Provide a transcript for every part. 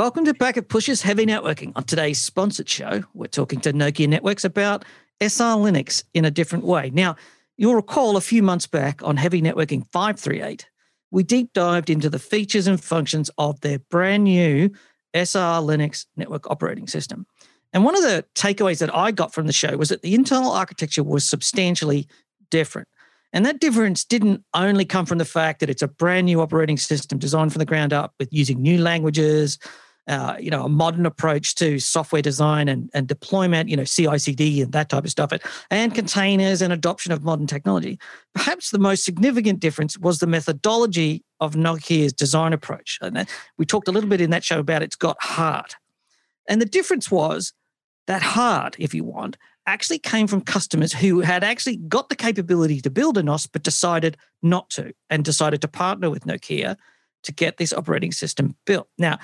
Welcome to Packet Pushers Heavy Networking. On today's sponsored show, we're talking to Nokia Networks about SR Linux in a different way. Now, you'll recall a few months back on Heavy Networking 538, we deep dived into the features and functions of their brand new SR Linux network operating system. And one of the takeaways that I got from the show was that the internal architecture was substantially different. And that difference didn't only come from the fact that it's a brand new operating system designed from the ground up with using new languages, uh, you know, a modern approach to software design and, and deployment, you know, CI/CD and that type of stuff, and containers and adoption of modern technology. Perhaps the most significant difference was the methodology of Nokia's design approach. And we talked a little bit in that show about it's got heart. And the difference was that heart, if you want, actually came from customers who had actually got the capability to build a NOS, but decided not to and decided to partner with Nokia to get this operating system built. Now,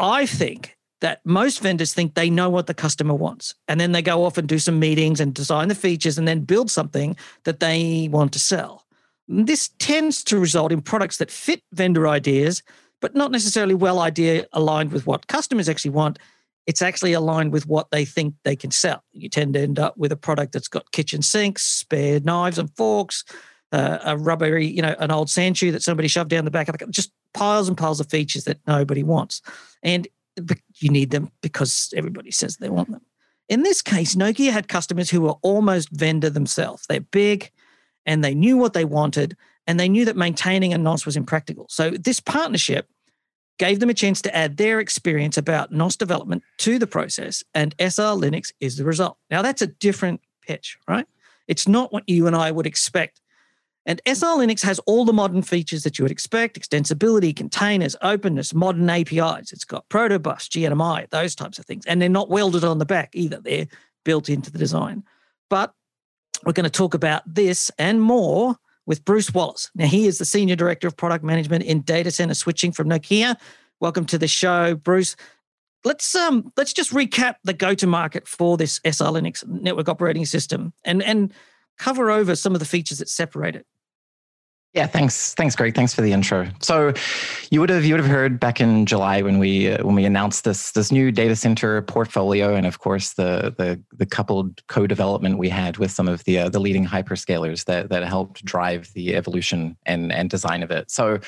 I think that most vendors think they know what the customer wants. And then they go off and do some meetings and design the features and then build something that they want to sell. This tends to result in products that fit vendor ideas, but not necessarily well idea aligned with what customers actually want it's actually aligned with what they think they can sell. You tend to end up with a product that's got kitchen sinks, spare knives and forks, uh, a rubbery, you know, an old sand shoe that somebody shoved down the back of the just piles and piles of features that nobody wants. And you need them because everybody says they want them. In this case, Nokia had customers who were almost vendor themselves. They're big and they knew what they wanted and they knew that maintaining a NOS was impractical. So this partnership gave them a chance to add their experience about NOS development to the process, and SR Linux is the result. Now, that's a different pitch, right? It's not what you and I would expect. And SR Linux has all the modern features that you would expect extensibility, containers, openness, modern APIs. It's got protobufs, GNMI, those types of things. And they're not welded on the back either, they're built into the design. But we're going to talk about this and more with Bruce Wallis. Now, he is the Senior Director of Product Management in Data Center Switching from Nokia. Welcome to the show, Bruce. Let's um let's just recap the go-to-market for this SR Linux network operating system and and cover over some of the features that separate it. Yeah, thanks, thanks, Greg. Thanks for the intro. So, you would have you would have heard back in July when we uh, when we announced this this new data center portfolio, and of course the the the coupled co-development we had with some of the uh, the leading hyperscalers that that helped drive the evolution and and design of it. So,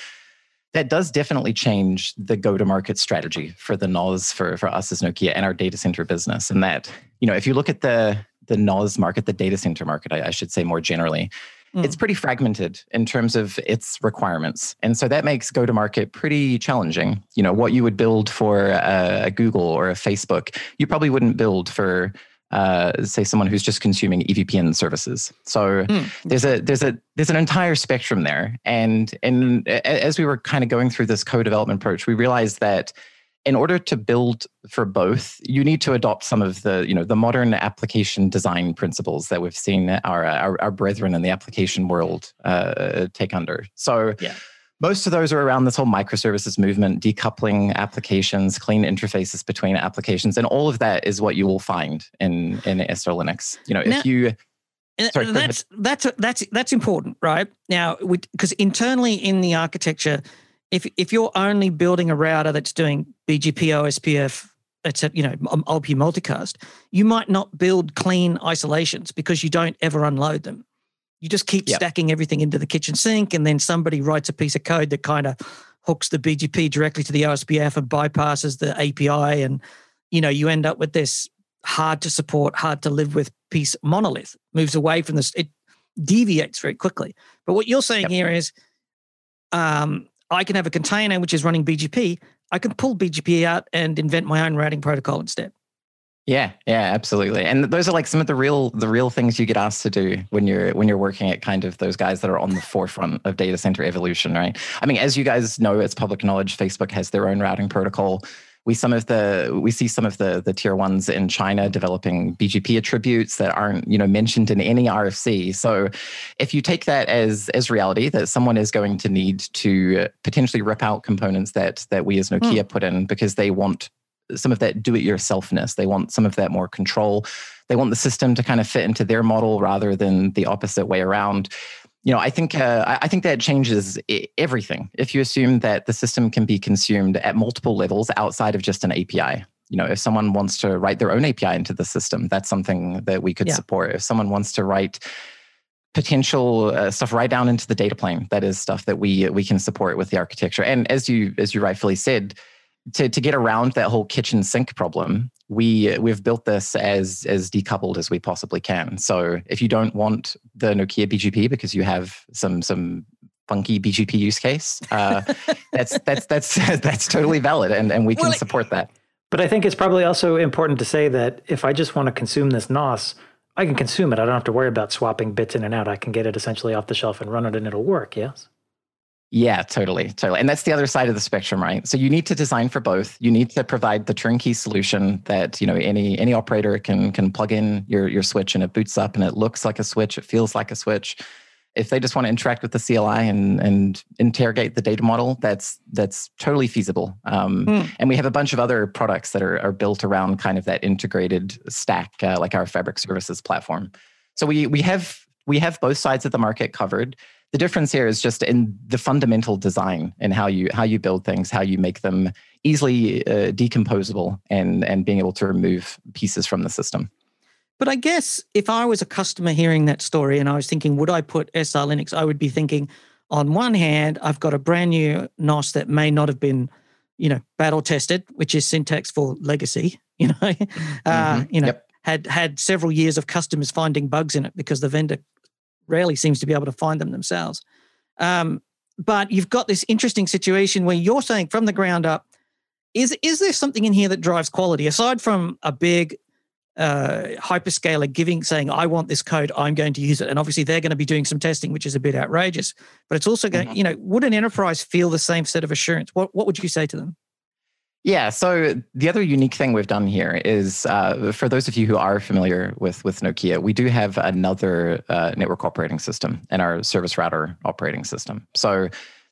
that does definitely change the go-to-market strategy for the NOS for for us as Nokia and our data center business. And that you know, if you look at the the NOS market, the data center market, I, I should say more generally mm. it's pretty fragmented in terms of its requirements. And so that makes go to market pretty challenging. You know, what you would build for a, a Google or a Facebook, you probably wouldn't build for uh, say someone who's just consuming EVPN services. So mm. there's a there's a there's an entire spectrum there, and and as we were kind of going through this co-development approach, we realized that in order to build for both, you need to adopt some of the, you know, the modern application design principles that we've seen our our, our brethren in the application world uh, take under. So. Yeah. Most of those are around this whole microservices movement, decoupling applications, clean interfaces between applications, and all of that is what you will find in in SR Linux. You know, now, if you Sorry, that's that's that's that's important, right? Now, because internally in the architecture, if if you're only building a router that's doing BGP, OSPF, etc., you know, LP multicast, you might not build clean isolations because you don't ever unload them. You just keep yep. stacking everything into the kitchen sink, and then somebody writes a piece of code that kind of hooks the BGP directly to the OSPF and bypasses the API, and you know, you end up with this hard to support, hard to live with piece monolith. Moves away from this, it deviates very quickly. But what you're saying yep. here is, um, I can have a container which is running BGP. I can pull BGP out and invent my own routing protocol instead. Yeah, yeah, absolutely. And those are like some of the real the real things you get asked to do when you're when you're working at kind of those guys that are on the forefront of data center evolution, right? I mean, as you guys know, it's public knowledge, Facebook has their own routing protocol we some of the we see some of the the tier ones in China developing BGP attributes that aren't you know mentioned in any RFC. So if you take that as as reality that someone is going to need to potentially rip out components that that we as Nokia mm. put in because they want some of that do it yourselfness. They want some of that more control. They want the system to kind of fit into their model rather than the opposite way around you know, I think uh, I think that changes everything. If you assume that the system can be consumed at multiple levels outside of just an API, you know, if someone wants to write their own API into the system, that's something that we could yeah. support. If someone wants to write potential uh, stuff right down into the data plane, that is stuff that we we can support with the architecture. And as you as you rightfully said, to to get around that whole kitchen sink problem, we we've built this as as decoupled as we possibly can. So if you don't want the Nokia BGP because you have some some funky BGP use case, uh, that's that's that's that's totally valid, and and we can well, support that. But I think it's probably also important to say that if I just want to consume this NOS, I can consume it. I don't have to worry about swapping bits in and out. I can get it essentially off the shelf and run it, and it'll work. Yes. Yeah, totally, totally. And that's the other side of the spectrum, right? So you need to design for both. You need to provide the turnkey solution that, you know, any any operator can can plug in your your switch and it boots up and it looks like a switch, it feels like a switch. If they just want to interact with the CLI and and interrogate the data model, that's that's totally feasible. Um, hmm. And we have a bunch of other products that are are built around kind of that integrated stack, uh, like our Fabric Services platform. So we we have we have both sides of the market covered the difference here is just in the fundamental design and how you how you build things, how you make them easily uh, decomposable, and and being able to remove pieces from the system. But I guess if I was a customer hearing that story and I was thinking, would I put SR Linux? I would be thinking, on one hand, I've got a brand new NOS that may not have been, you know, battle tested, which is syntax for legacy. You know, uh, mm-hmm. uh, you know, yep. had had several years of customers finding bugs in it because the vendor rarely seems to be able to find them themselves. Um, but you've got this interesting situation where you're saying from the ground up, is is there something in here that drives quality aside from a big uh, hyperscaler giving saying I want this code, I'm going to use it, and obviously they're going to be doing some testing, which is a bit outrageous. But it's also going, mm-hmm. you know, would an enterprise feel the same set of assurance? What what would you say to them? Yeah. So the other unique thing we've done here is, uh, for those of you who are familiar with with Nokia, we do have another uh, network operating system in our service router operating system. So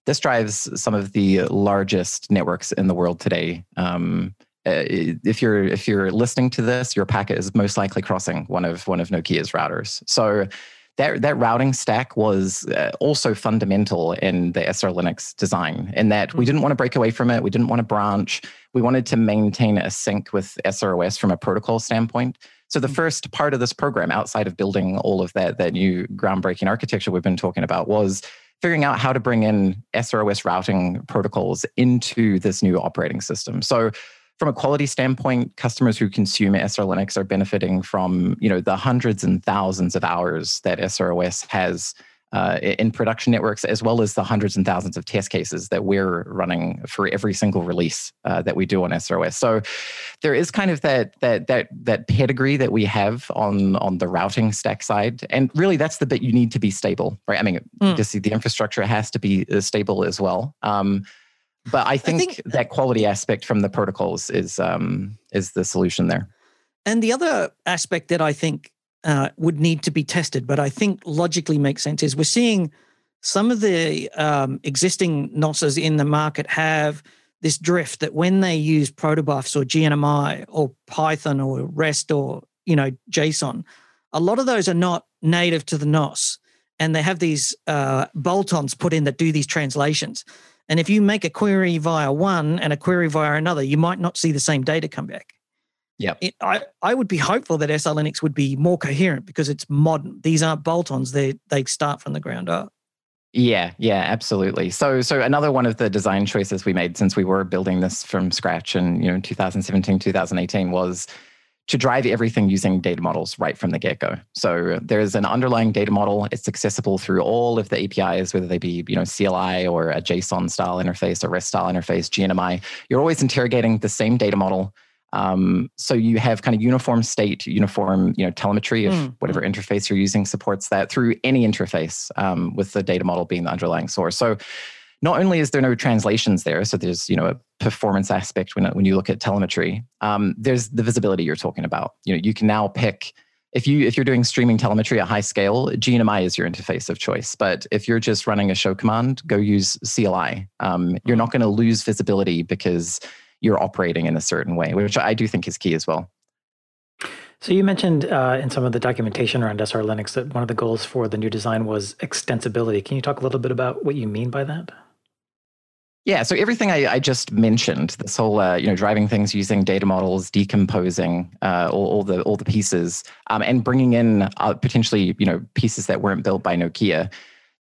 this drives some of the largest networks in the world today. Um, uh, if you're if you're listening to this, your packet is most likely crossing one of one of Nokia's routers. So that that routing stack was uh, also fundamental in the SR Linux design in that we hmm. didn't want to break away from it. We didn't want to branch. We wanted to maintain a sync with SROS from a protocol standpoint. So the hmm. first part of this program, outside of building all of that that new groundbreaking architecture we've been talking about, was figuring out how to bring in SROS routing protocols into this new operating system. So from a quality standpoint, customers who consume SR Linux are benefiting from you know the hundreds and thousands of hours that SROS has uh, in production networks, as well as the hundreds and thousands of test cases that we're running for every single release uh, that we do on SROS. So there is kind of that that that that pedigree that we have on on the routing stack side, and really that's the bit you need to be stable, right? I mean, mm. just the infrastructure has to be uh, stable as well. Um, but I think, I think, that quality aspect from the protocols is um, is the solution there. And the other aspect that I think uh, would need to be tested, but I think logically makes sense, is we're seeing some of the um, existing NOSes in the market have this drift that when they use protobufs or GNMI or Python or REST or you know JSON, a lot of those are not native to the NOS, and they have these uh, bolt-ons put in that do these translations. And if you make a query via one and a query via another, you might not see the same data come back. Yeah, I, I would be hopeful that SR Linux would be more coherent because it's modern. These aren't bolt-ons; they they start from the ground up. Yeah, yeah, absolutely. So so another one of the design choices we made since we were building this from scratch in you know 2017 2018 was to drive everything using data models right from the get-go. So there's an underlying data model. It's accessible through all of the APIs, whether they be you know CLI or a JSON style interface or REST style interface, GNMI. You're always interrogating the same data model. Um, so you have kind of uniform state, uniform you know telemetry of mm. whatever interface you're using supports that through any interface um, with the data model being the underlying source. So not only is there no translations there, so there's you know a performance aspect when when you look at telemetry. Um, there's the visibility you're talking about. You know, you can now pick if you if you're doing streaming telemetry at high scale, GNMI is your interface of choice. But if you're just running a show command, go use CLI. Um, you're not going to lose visibility because you're operating in a certain way, which I do think is key as well. So you mentioned uh, in some of the documentation around SR Linux that one of the goals for the new design was extensibility. Can you talk a little bit about what you mean by that? Yeah, so everything I, I just mentioned, this whole uh, you know driving things using data models, decomposing uh, all, all, the all the pieces, um, and bringing in uh, potentially you know pieces that weren't built by Nokia.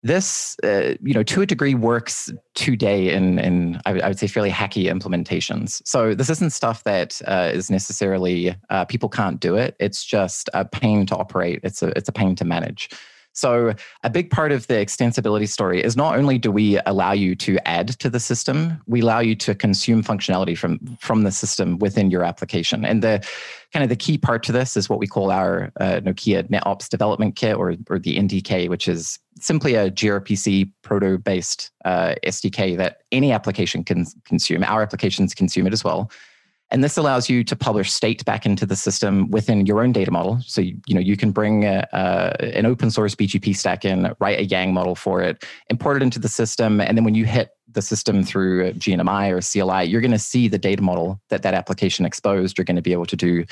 This uh, you know to a degree works today in in I, would say fairly hacky implementations. So this isn't stuff that uh, is necessarily uh, people can't do it. It's just a pain to operate. It's a it's a pain to manage. So, a big part of the extensibility story is not only do we allow you to add to the system, we allow you to consume functionality from, from the system within your application. And the kind of the key part to this is what we call our uh, Nokia NetOps development kit or, or the NDK, which is simply a gRPC proto based uh, SDK that any application can consume. Our applications consume it as well. And this allows you to publish state back into the system within your own data model. So you, you know you can bring a, a, an open source BGP stack in, write a Yang model for it, import it into the system, and then when you hit the system through uh, GNMI or CLI, you're going to see the data model that that application exposed. You're going to be able to do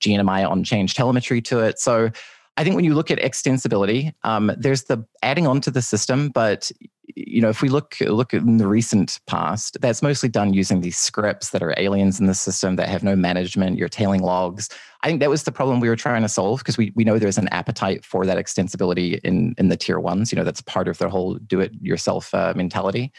GNMI on change telemetry to it. So I think when you look at extensibility, um, there's the adding on to the system, but you know, if we look look in the recent past, that's mostly done using these scripts that are aliens in the system that have no management. You're tailing logs. I think that was the problem we were trying to solve because we we know there's an appetite for that extensibility in in the tier ones. You know, that's part of their whole do it yourself uh, mentality.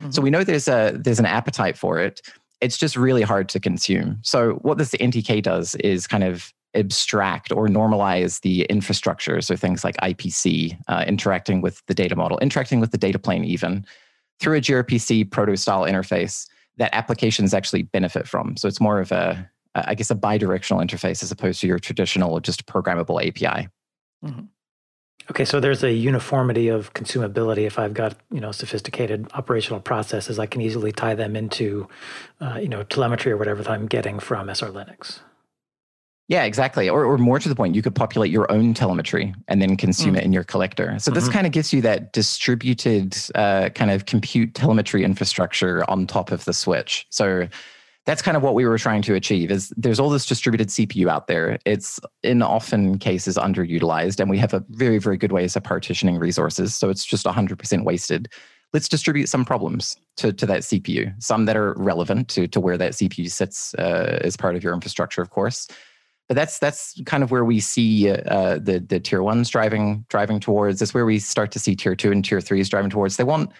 Mm-hmm. So we know there's a there's an appetite for it. It's just really hard to consume. So what this NDK does is kind of abstract or normalize the infrastructure. So things like IPC, uh, interacting with the data model, interacting with the data plane, even through a gRPC proto style interface that applications actually benefit from. So it's more of a, I guess, a bidirectional interface as opposed to your traditional just programmable API. Mm-hmm. Okay, so there's a uniformity of consumability. If I've got you know sophisticated operational processes, I can easily tie them into uh, you know telemetry or whatever that I'm getting from SR Linux. Yeah, exactly. Or, or more to the point, you could populate your own telemetry and then consume mm. it in your collector. So mm-hmm. this kind of gives you that distributed uh, kind of compute telemetry infrastructure on top of the switch. So that's kind of what we were trying to achieve is there's all this distributed CPU out there. It's in often cases underutilized and we have a very, very good ways of partitioning resources. So it's just 100% wasted. Let's distribute some problems to, to that CPU, some that are relevant to, to where that CPU sits uh, as part of your infrastructure, of course but that's that's kind of where we see uh, the the tier ones driving driving towards. That's where we start to see tier two and tier threes driving towards. They want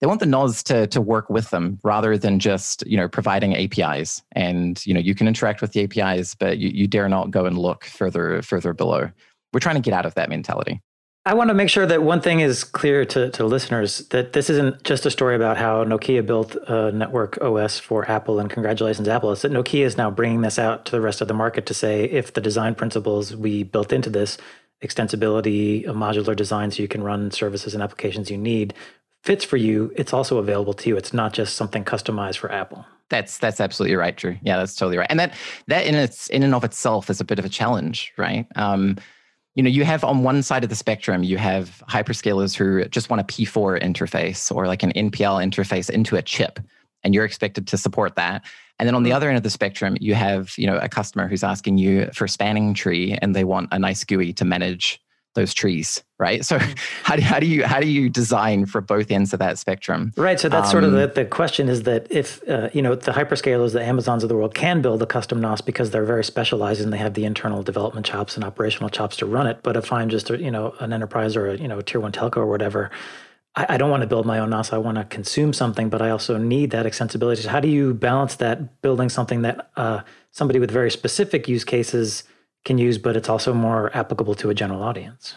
they want the NOS to to work with them rather than just you know providing APIs. And you know you can interact with the APIs, but you, you dare not go and look further further below. We're trying to get out of that mentality. I want to make sure that one thing is clear to, to listeners that this isn't just a story about how Nokia built a network OS for Apple and congratulations, Apple. It's that Nokia is now bringing this out to the rest of the market to say if the design principles we built into this, extensibility, a modular design so you can run services and applications you need, fits for you, it's also available to you. It's not just something customized for Apple. That's that's absolutely right, Drew. Yeah, that's totally right. And that that in its in and of itself is a bit of a challenge, right? Um, you know you have on one side of the spectrum you have hyperscalers who just want a p4 interface or like an npl interface into a chip and you're expected to support that and then on the mm-hmm. other end of the spectrum you have you know a customer who's asking you for spanning tree and they want a nice gui to manage those trees right so mm-hmm. how do, how do you how do you design for both ends of that spectrum right so that's um, sort of the, um, the question is that if uh, you know the hyperscalers the amazons of the world can build a custom nos because they're very specialized and they have the internal development chops and operational chops to run it but if i'm just a, you know an enterprise or a you know tier one telco or whatever I, I don't want to build my own NOS. I want to consume something, but I also need that extensibility. So how do you balance that building something that uh, somebody with very specific use cases can use, but it's also more applicable to a general audience.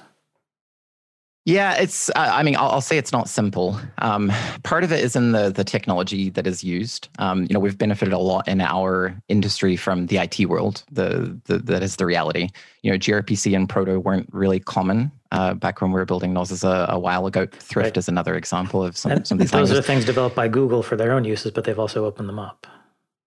Yeah, it's. I mean, I'll, I'll, say it's not simple. Um, part of it is in the the technology that is used. Um, you know, we've benefited a lot in our industry from the IT world. The, the that is the reality. You know, gRPC and Proto weren't really common uh, back when we were building NOS a, a while ago. Thrift right. is another example of some, some of these. Those languages. are things developed by Google for their own uses, but they've also opened them up.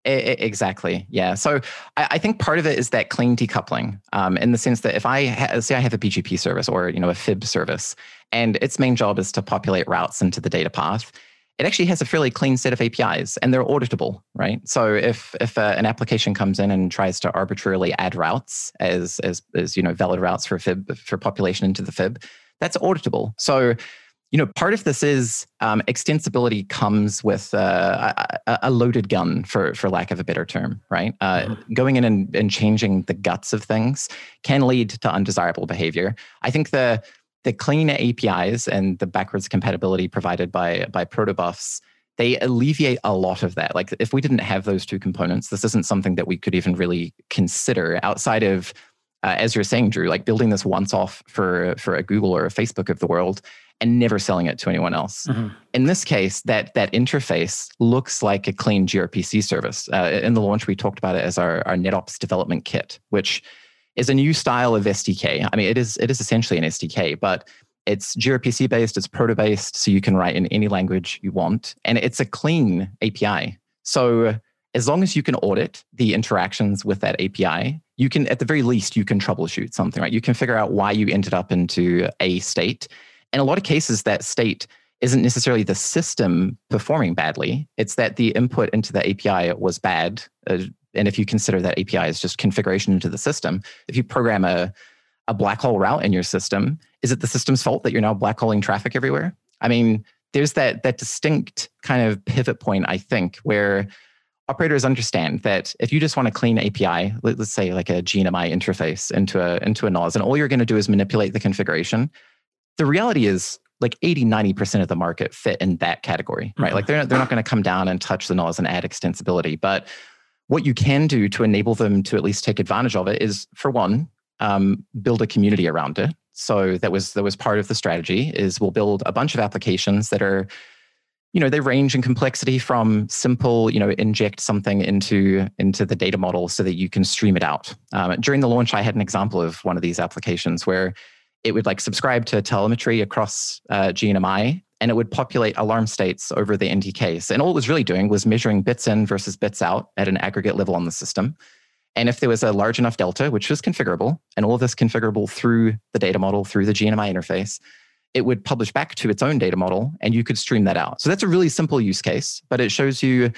Exactly. Yeah. So I, think part of it is that clean decoupling, um, in the sense that if I ha- say I have a BGP service or you know a FIB service, and its main job is to populate routes into the data path, it actually has a fairly clean set of APIs and they're auditable, right? So if if uh, an application comes in and tries to arbitrarily add routes as as as you know valid routes for fib for population into the fib, that's auditable. So you know, part of this is um, extensibility comes with uh, a, a, loaded gun, for for lack of a better term, right? Uh, mm-hmm. Going in and, and changing the guts of things can lead to undesirable behavior. I think the the clean APIs and the backwards compatibility provided by by protobufs they alleviate a lot of that. Like if we didn't have those two components, this isn't something that we could even really consider outside of, uh, as you're saying, Drew, like building this once off for for a Google or a Facebook of the world and never selling it to anyone else. Mm-hmm. In this case, that that interface looks like a clean gRPC service. Uh, in the launch, we talked about it as our, our NetOps development kit, which is a new style of SDK. I mean, it is it is essentially an SDK, but it's gRPC based, it's proto based, so you can write in any language you want, and it's a clean API. So as long as you can audit the interactions with that API, you can, at the very least, you can troubleshoot something, right? You can figure out why you ended up into a state. In a lot of cases, that state isn't necessarily the system performing badly. It's that the input into the API was bad uh, and if you consider that API is just configuration into the system, if you program a, a black hole route in your system, is it the system's fault that you're now black holing traffic everywhere? I mean, there's that that distinct kind of pivot point, I think, where operators understand that if you just want a clean API, let, us say like a GNMI interface into a into a NOS, and all you're going to do is manipulate the configuration, the reality is like 80 90% of the market fit in that category right mm-hmm. like they're, they're not going to come down and touch the NOS and add extensibility but what you can do to enable them to at least take advantage of it is, for one, um, build a community around it. So that was that was part of the strategy. Is we'll build a bunch of applications that are, you know, they range in complexity from simple, you know, inject something into into the data model so that you can stream it out. Um, during the launch, I had an example of one of these applications where it would like subscribe to telemetry across uh, GNMI and it would populate alarm states over the NDKs. And all it was really doing was measuring bits in versus bits out at an aggregate level on the system. And if there was a large enough delta, which was configurable, and all of this configurable through the data model, through the GNMI interface, it would publish back to its own data model and you could stream that out. So that's a really simple use case, but it shows you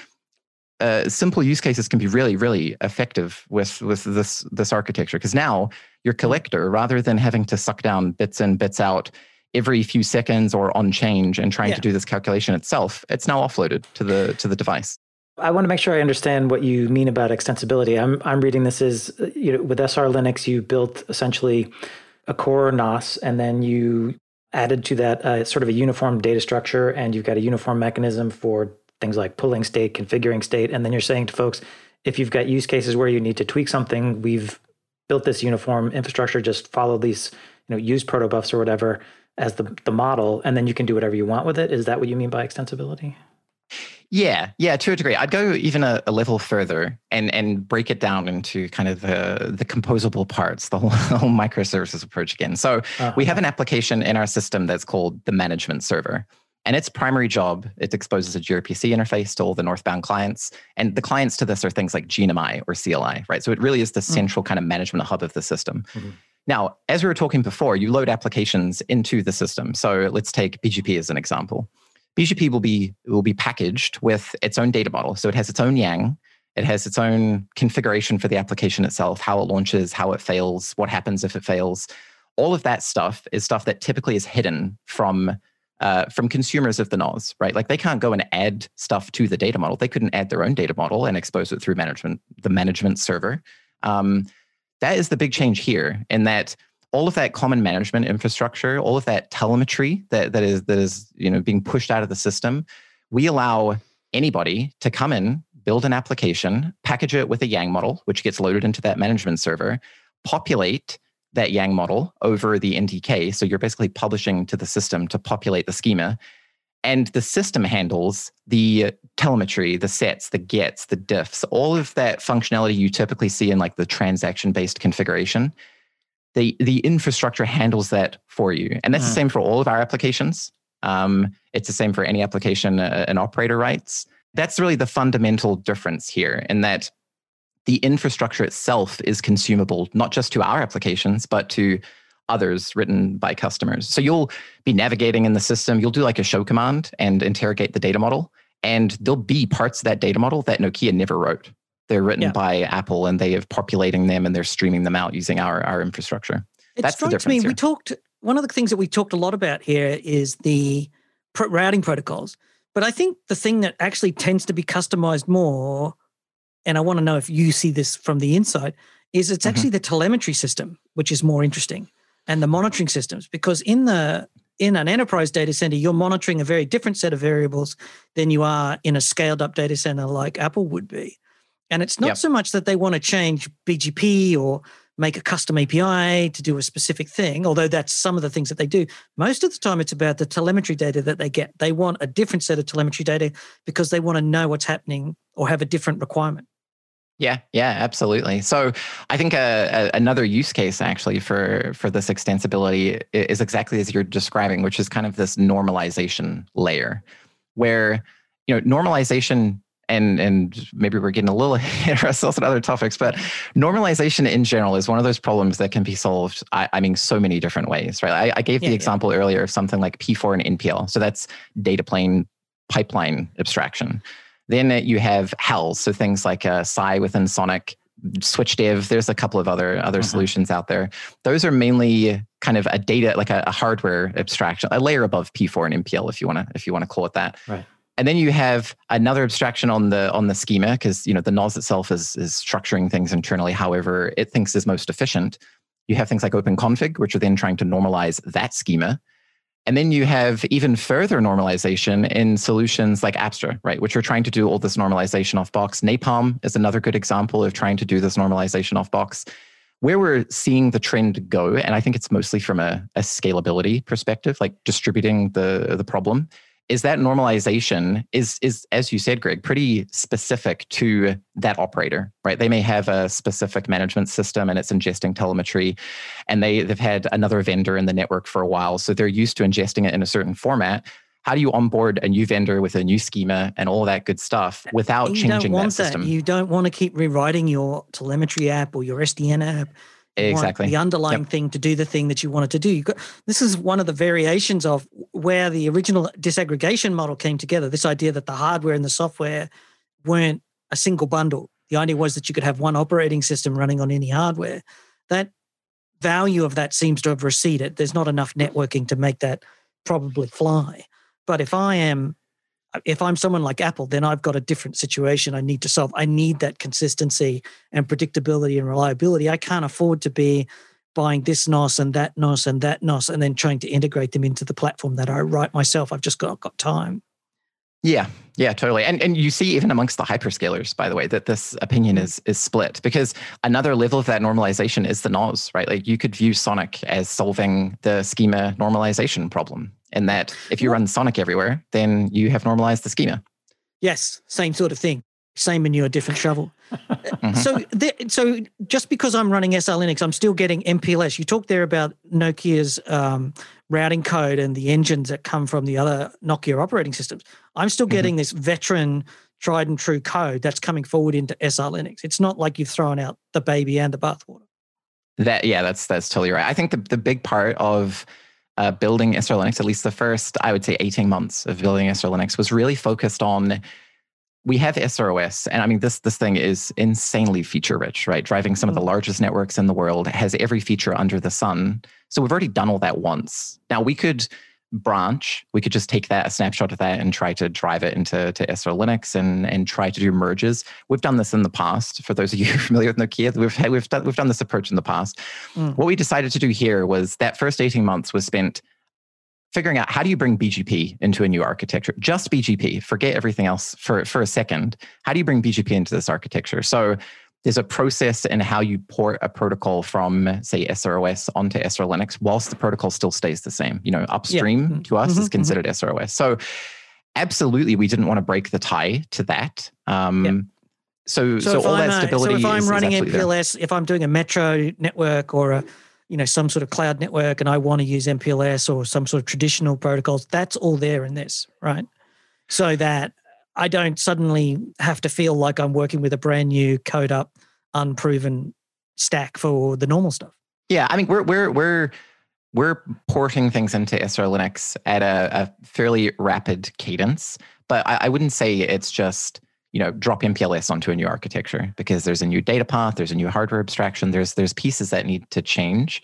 uh, simple use cases can be really, really effective with, with this, this architecture. Because now your collector, rather than having to suck down bits in, bits out, every few seconds or on change and trying yeah. to do this calculation itself, it's now offloaded to the to the device. I want to make sure I understand what you mean about extensibility. I'm I'm reading this as you know with SR Linux you built essentially a core NOS and then you added to that uh, sort of a uniform data structure and you've got a uniform mechanism for things like pulling state, configuring state, and then you're saying to folks if you've got use cases where you need to tweak something, we've built this uniform infrastructure. Just follow these, you know, use protobufs or whatever as the, the model, and then you can do whatever you want with it. Is that what you mean by extensibility? Yeah, yeah, to a degree. I'd go even a, a, level further and and break it down into kind of the the composable parts, the whole, the whole microservices approach again. So uh-huh. we have an application in our system that's called the management server. And its primary job, it exposes a gRPC interface to all the northbound clients. And the clients to this are things like GNMI or CLI, right? So it really is the mm-hmm. central kind of management hub of the system. Mm-hmm. Now, as we were talking before, you load applications into the system. So let's take BGP as an example. BGP will be will be packaged with its own data model. So it has its own Yang. It has its own configuration for the application itself, how it launches, how it fails, what happens if it fails. All of that stuff is stuff that typically is hidden from uh, from consumers of the NOS, right? Like they can't go and add stuff to the data model. They couldn't add their own data model and expose it through management, the management server. Um, that is the big change here in that all of that common management infrastructure, all of that telemetry that, that is that is you know being pushed out of the system, we allow anybody to come in, build an application, package it with a Yang model, which gets loaded into that management server, populate that Yang model over the NDK. So you're basically publishing to the system to populate the schema. And the system handles the telemetry, the sets, the gets, the diffs, all of that functionality you typically see in like the transaction based configuration. The, the infrastructure handles that for you. And that's the same for all of our applications. Um, it's the same for any application uh, an operator writes. That's really the fundamental difference here in that the infrastructure itself is consumable, not just to our applications, but to others written by customers. So you'll be navigating in the system, you'll do like a show command and interrogate the data model. And there'll be parts of that data model that Nokia never wrote. They're written yeah. by Apple and they are populating them and they're streaming them out using our, our infrastructure. It That's strikes me, here. we talked, one of the things that we talked a lot about here is the routing protocols. But I think the thing that actually tends to be customized more, and I want to know if you see this from the inside, is it's mm-hmm. actually the telemetry system, which is more interesting, and the monitoring systems. Because in the in an enterprise data center, you're monitoring a very different set of variables than you are in a scaled up data center like Apple would be. And it's not yep. so much that they want to change BGP or make a custom API to do a specific thing, although that's some of the things that they do. Most of the time, it's about the telemetry data that they get. They want a different set of telemetry data because they want to know what's happening or have a different requirement. Yeah, yeah, absolutely. So I think a, a, another use case actually for for this extensibility is exactly as you're describing, which is kind of this normalization layer, where you know normalization and and maybe we're getting a little ahead of ourselves on other topics, but normalization in general is one of those problems that can be solved. I, I mean, so many different ways, right? I, I gave yeah, the example yeah. earlier of something like P4 and NPL, so that's data plane pipeline abstraction. Then you have HALs, so things like uh, SAI within Sonic, switch SwitchDev. There's a couple of other other mm-hmm. solutions out there. Those are mainly kind of a data, like a, a hardware abstraction, a layer above P4 and NPL, if you want to if you want to call it that. Right. And then you have another abstraction on the on the schema because you know the NOS itself is is structuring things internally however it thinks is most efficient. You have things like OpenConfig, which are then trying to normalize that schema. And then you have even further normalization in solutions like Apstra, right, which are trying to do all this normalization off box. Napalm is another good example of trying to do this normalization off box. Where we're seeing the trend go, and I think it's mostly from a, a scalability perspective, like distributing the, the problem, is that normalization is is as you said greg pretty specific to that operator right? They may have a specific management system and it's ingesting telemetry and they they've had another vendor in the network for a while. So they're used to ingesting it in a certain format. How do you onboard a new vendor with a new schema and all that good stuff without you changing that system? You don't want to keep rewriting your telemetry app or your sdn app exactly the underlying yep. thing to do the thing that you wanted to do. You Got, this is one of the variations of where the original disaggregation model came together. This idea that the hardware and the software weren't a single bundle. The idea was that you could have one operating system running on any hardware. That value of that seems to have receded. There's not enough networking to make that probably fly. But if I am if I'm someone like Apple, then I've got a different situation I need to solve. I need that consistency and predictability and reliability. I can't afford to be buying this NOS and that NOS and that NOS and then trying to integrate them into the platform that I write myself. I've just got, got time. Yeah, yeah, totally. And and you see even amongst the hyperscalers, by the way, that this opinion mm. is is split because another level of that normalization is the NOS, right? Like you could view Sonic as solving the schema normalization problem. And that if you run Sonic everywhere, then you have normalized the schema. Yes, same sort of thing. Same manure, different shovel. mm-hmm. So, so just because I'm running SR Linux, I'm still getting MPLS. You talked there about Nokia's um, routing code and the engines that come from the other Nokia operating systems. I'm still getting mm-hmm. this veteran, tried and true code that's coming forward into SR Linux. It's not like you've thrown out the baby and the bathwater. That yeah, that's that's totally right. I think the the big part of uh, building SR Linux, at least the first, I would say, 18 months of building SR Linux, was really focused on we have SROS, and I mean this this thing is insanely feature rich, right? Driving some of the mm-hmm. largest networks in the world, has every feature under the sun. So we've already done all that once. Now we could branch, we could just take that a snapshot of that and try to drive it into to SR Linux and and try to do merges. We've done this in the past. For those of you familiar with Nokia, we've we've done, we've done this approach in the past. Mm. What we decided to do here was that first 18 months was spent figuring out how do you bring BGP into a new architecture? Just BGP, forget everything else for, for a second. How do you bring BGP into this architecture? So there's a process in how you port a protocol from, say, SROS onto SR Linux, whilst the protocol still stays the same. You know, upstream yeah. Mm-hmm. to us mm-hmm, is considered mm-hmm. SROS. So absolutely, we didn't want to break the tie to that. Um, yeah. So, so, so all I'm that stability. A, so if I'm is, running is MPLS, there. if I'm doing a metro network or a you know some sort of cloud network and I want to use MPLS or some sort of traditional protocols, that's all there in this, right? So that I don't suddenly have to feel like I'm working with a brand new code up, unproven stack for the normal stuff. Yeah, I mean we're we're we're we're porting things into SR Linux at a, a fairly rapid cadence, but I, I, wouldn't say it's just you know drop MPLS onto a new architecture because there's a new data path, there's a new hardware abstraction, there's there's pieces that need to change.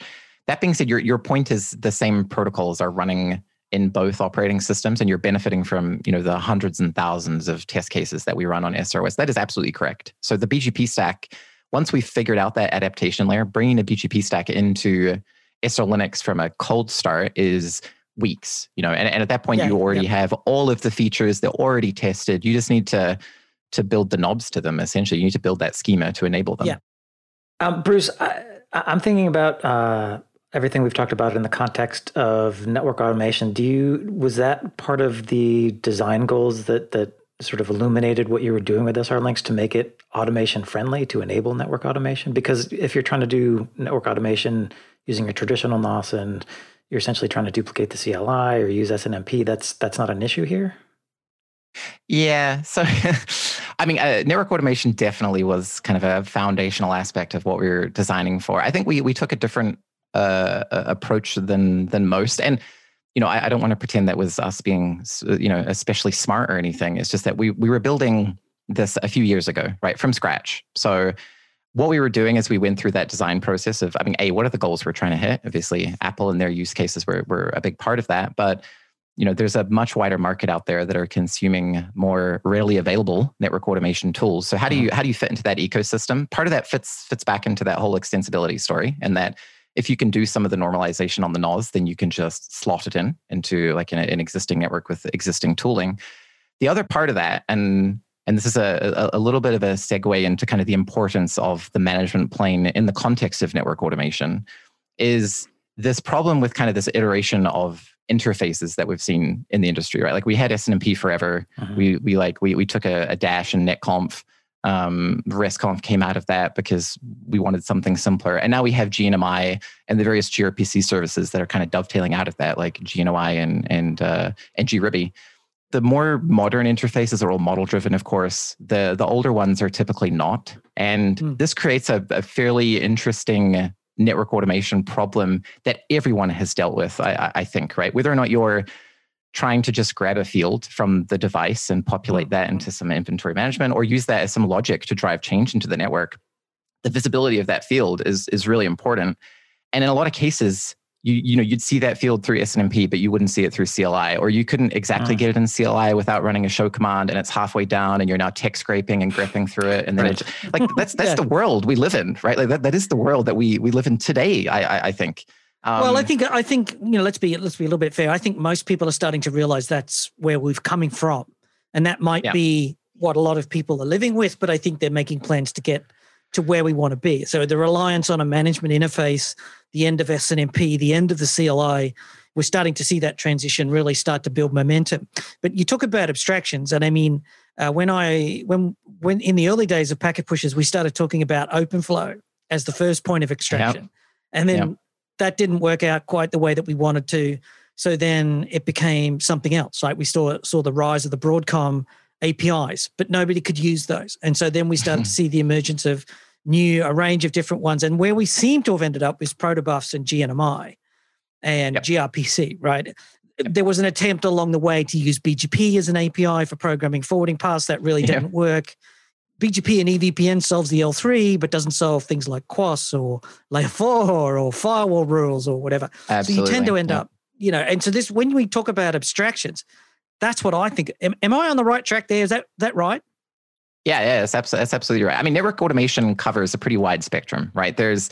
That being said, your your point is the same protocols are running in both operating systems, and you're benefiting from you know the hundreds and thousands of test cases that we run on SROS. That is absolutely correct. So the BGP stack, once we've figured out that adaptation layer, bringing a BGP stack into SR Linux from a cold start is weeks, you know, and, and at that point yeah, you already yeah. have all of the features, they're already tested. You just need to to build the knobs to them essentially. You need to build that schema to enable them. Yeah. Um, Bruce, I, am thinking about uh, everything we've talked about in the context of network automation. Do you was that part of the design goals that that sort of illuminated what you were doing with SR Linux to make it automation friendly to enable network automation? Because if you're trying to do network automation using a traditional NOS and you're essentially trying to duplicate the CLI or use SNMP, that's that's not an issue here. Yeah. So, I mean, uh, network automation definitely was kind of a foundational aspect of what we were designing for. I think we we took a different uh, approach than than most, and you know, I, I don't want to pretend that was us being you know especially smart or anything. It's just that we we were building this a few years ago, right, from scratch. So what we were doing as we went through that design process of, I mean, A, what are the goals we're trying to hit? Obviously, Apple and their use cases were, were a big part of that. But, you know, there's a much wider market out there that are consuming more readily available network automation tools. So how do you mm-hmm. how do you fit into that ecosystem? Part of that fits fits back into that whole extensibility story and that if you can do some of the normalization on the NOS, then you can just slot it in into like an, an existing network with existing tooling. The other part of that, and and this is a, a, little bit of a segue into kind of the importance of the management plane in the context of network automation is this problem with kind of this iteration of interfaces that we've seen in the industry right like we had snmp forever uh-huh. we we like we, we took a, a dash and netconf um, RESTconf came out of that because we wanted something simpler. And now we have GNMI and the various gRPC services that are kind of dovetailing out of that, like GNOI and and uh, and gRIBI the more modern interfaces are all model driven, of course. The the older ones are typically not. And mm. this creates a, a, fairly interesting network automation problem that everyone has dealt with, I, I, think, right? Whether or not you're trying to just grab a field from the device and populate that into some inventory management or use that as some logic to drive change into the network, the visibility of that field is, is really important. And in a lot of cases, you you know you'd see that field through SNMP, but you wouldn't see it through CLI, or you couldn't exactly mm. get it in CLI without running a show command, and it's halfway down, and you're now tick scraping and grepping through it, and then right. it, like that's that's yeah. the world we live in, right? Like that, that is the world that we we live in today. I I, I think. Um, well, I think I think you know let's be let's be a little bit fair. I think most people are starting to realize that's where we've coming from, and that might yeah. be what a lot of people are living with. But I think they're making plans to get to where we want to be. So the reliance on a management interface, the end of SNMP, the end of the CLI, we're starting to see that transition really start to build momentum. But you talk about abstractions, and I mean, uh, when I when when in the early days of Packet Pushers, we started talking about OpenFlow as the first point of extraction, yep. and then yep. That didn't work out quite the way that we wanted to. So then it became something else. Like We saw saw the rise of the Broadcom APIs, but nobody could use those, and so then we started to see the emergence of new a range of different ones. And where we seem to have ended up is protobufs and GNMI and yep. gRPC, right? Yep. There was an attempt along the way to use BGP as an API for programming forwarding paths. That really didn't work. BGP and EVPN solves the L3, but doesn't solve things like QoS or layer four or firewall rules or whatever. Absolutely. So you tend to end up, you know, and so this when we talk about abstractions, that's what I think. Am, am I on the right track there? Is that that right? Yeah, yeah, that's, abso- that's absolutely right. I mean, network automation covers a pretty wide spectrum, right? There's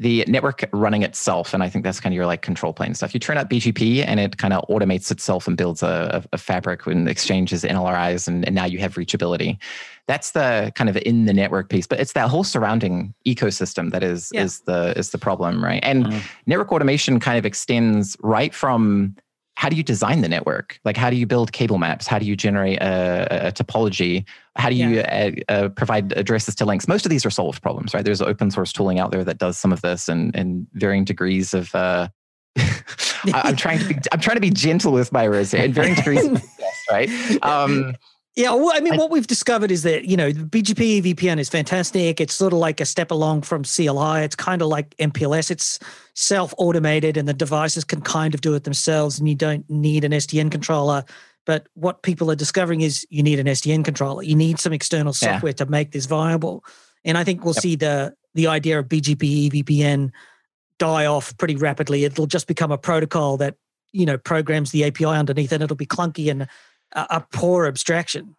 the network running itself, and I think that's kind of your like control plane stuff. You turn up BGP, and it kind of automates itself and builds a, a fabric and exchanges NLRIs, and, and now you have reachability. That's the kind of in the network piece, but it's that whole surrounding ecosystem that is yeah. is the is the problem, right? And mm-hmm. network automation kind of extends right from how do you design the network? Like, how do you build cable maps? How do you generate a, a topology? How do you yeah. uh, uh, provide addresses to links? Most of these are solved problems, right? There's open source tooling out there that does some of this and, and varying degrees of. Uh, I'm trying to be I'm trying to be gentle with my words here, in varying degrees of success, right? Um, Yeah, well, I mean, I, what we've discovered is that you know BGP EVPN is fantastic. It's sort of like a step along from CLI. It's kind of like MPLS. It's self-automated, and the devices can kind of do it themselves, and you don't need an SDN controller. But what people are discovering is you need an SDN controller. You need some external software yeah. to make this viable. And I think we'll yep. see the the idea of BGP EVPN die off pretty rapidly. It'll just become a protocol that you know programs the API underneath, and it'll be clunky and a, a poor abstraction.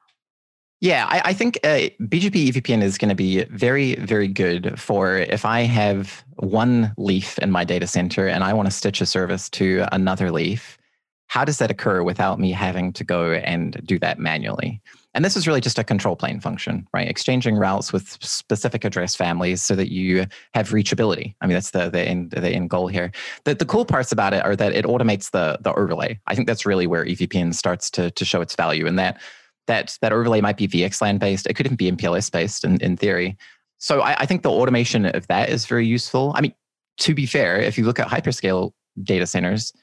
Yeah, I, I think uh, BGP EVPN is going to be very, very good for if I have one leaf in my data center and I want to stitch a service to another leaf. How does that occur without me having to go and do that manually? And this is really just a control plane function, right? Exchanging routes with specific address families so that you have reachability. I mean, that's the the end the end goal here. The the cool parts about it are that it automates the the overlay. I think that's really where EVPN starts to to show its value, and that that that overlay might be VXLAN based. It could even be MPLS based in, in theory. So I, I think the automation of that is very useful. I mean, to be fair, if you look at hyperscale data centers,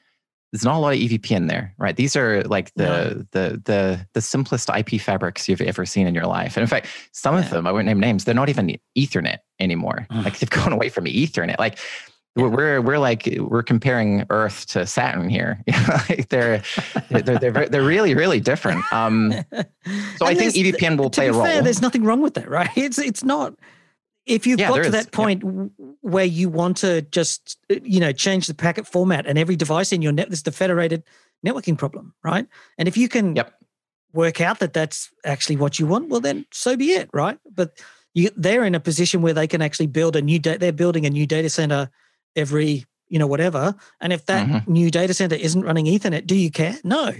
there's not a lot of EVPN there, right? These are like the no. the the the simplest IP fabrics you've ever seen in your life. And in fact, some yeah. of them, I won't name names, they're not even Ethernet anymore. like they've gone away from Ethernet. Like yeah. we're we're like we're comparing Earth to Saturn here. like they're, they're they're they're really really different. Um, so I think EVPN will play a role. Fair, there's nothing wrong with that, right? It's it's not if you've yeah, got to is. that point yeah. where you want to just you know change the packet format and every device in your net there's the federated networking problem right and if you can yep. work out that that's actually what you want well then so be it right but you, they're in a position where they can actually build a new data they're building a new data center every you know whatever and if that mm-hmm. new data center isn't running ethernet do you care no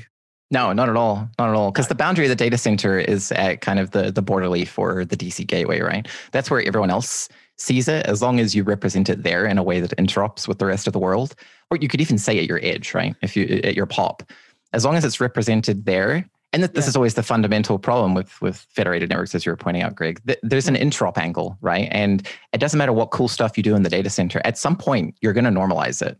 no, not at all. Not at all. Because the boundary of the data center is at kind of the, the border leaf or the DC gateway, right? That's where everyone else sees it as long as you represent it there in a way that interrupts with the rest of the world. Or you could even say at your edge, right? If you at your pop. As long as it's represented there, and this yeah. is always the fundamental problem with with federated networks, as you were pointing out, Greg. There's an interop angle, right? And it doesn't matter what cool stuff you do in the data center. At some point, you're going to normalize it.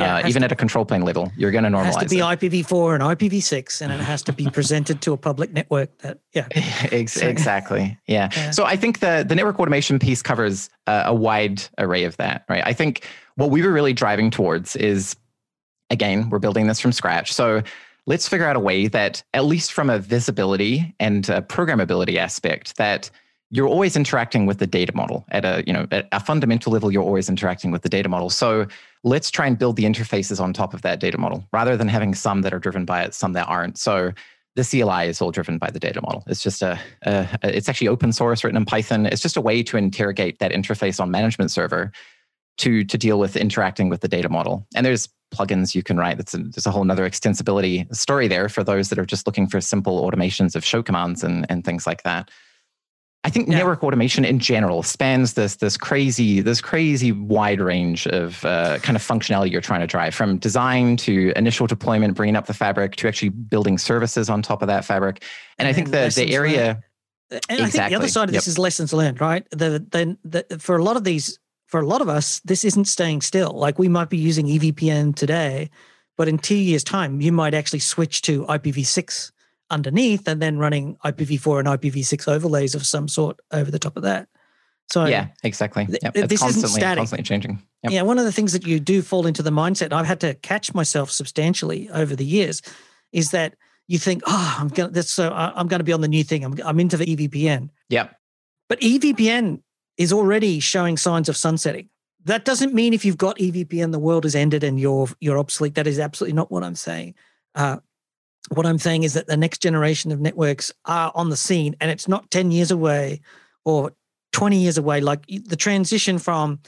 Yeah, uh, even to, at a control plane level, you're going to normalize. It has to be it. IPv4 and IPv6, and it has to be presented to a public network. That yeah, exactly. Yeah. yeah. So I think the the network automation piece covers uh, a wide array of that, right? I think what we were really driving towards is, again, we're building this from scratch. So let's figure out a way that, at least from a visibility and a programmability aspect, that you're always interacting with the data model at a you know at a fundamental level you're always interacting with the data model so let's try and build the interfaces on top of that data model rather than having some that are driven by it some that aren't so the CLI is all driven by the data model. It's just a, a, it's actually open source written in Python. It's just a way to interrogate that interface on management server to to deal with interacting with the data model. And there's plugins you can write. That's a, there's a whole other extensibility story there for those that are just looking for simple automations of show commands and, and things like that. I think yeah. network automation in general spans this this crazy this crazy wide range of uh, kind of functionality you're trying to drive, from design to initial deployment, bringing up the fabric to actually building services on top of that fabric. And, and I think the the area. Learned. And exactly. I think the other side of this yep. is lessons learned, right? The, the, the, for a lot of these, for a lot of us, this isn't staying still. Like we might be using EVPN today, but in two years' time, you might actually switch to IPv6 underneath and then running IPv4 and IPv6 overlays of some sort over the top of that. So yeah, exactly. Yep. Th- this isn't static. Constantly changing. Yep. Yeah, one of the things that you do fall into the mindset, I've had to catch myself substantially over the years, is that you think, oh, I'm gonna that's so I'm going to be on the new thing. I'm I'm into the EVPN. Yep. But EVPN is already showing signs of sunsetting. That doesn't mean if you've got EVPN, the world is ended and you're you're obsolete. That is absolutely not what I'm saying. Uh, what I'm saying is that the next generation of networks are on the scene and it's not 10 years away or 20 years away. Like the transition from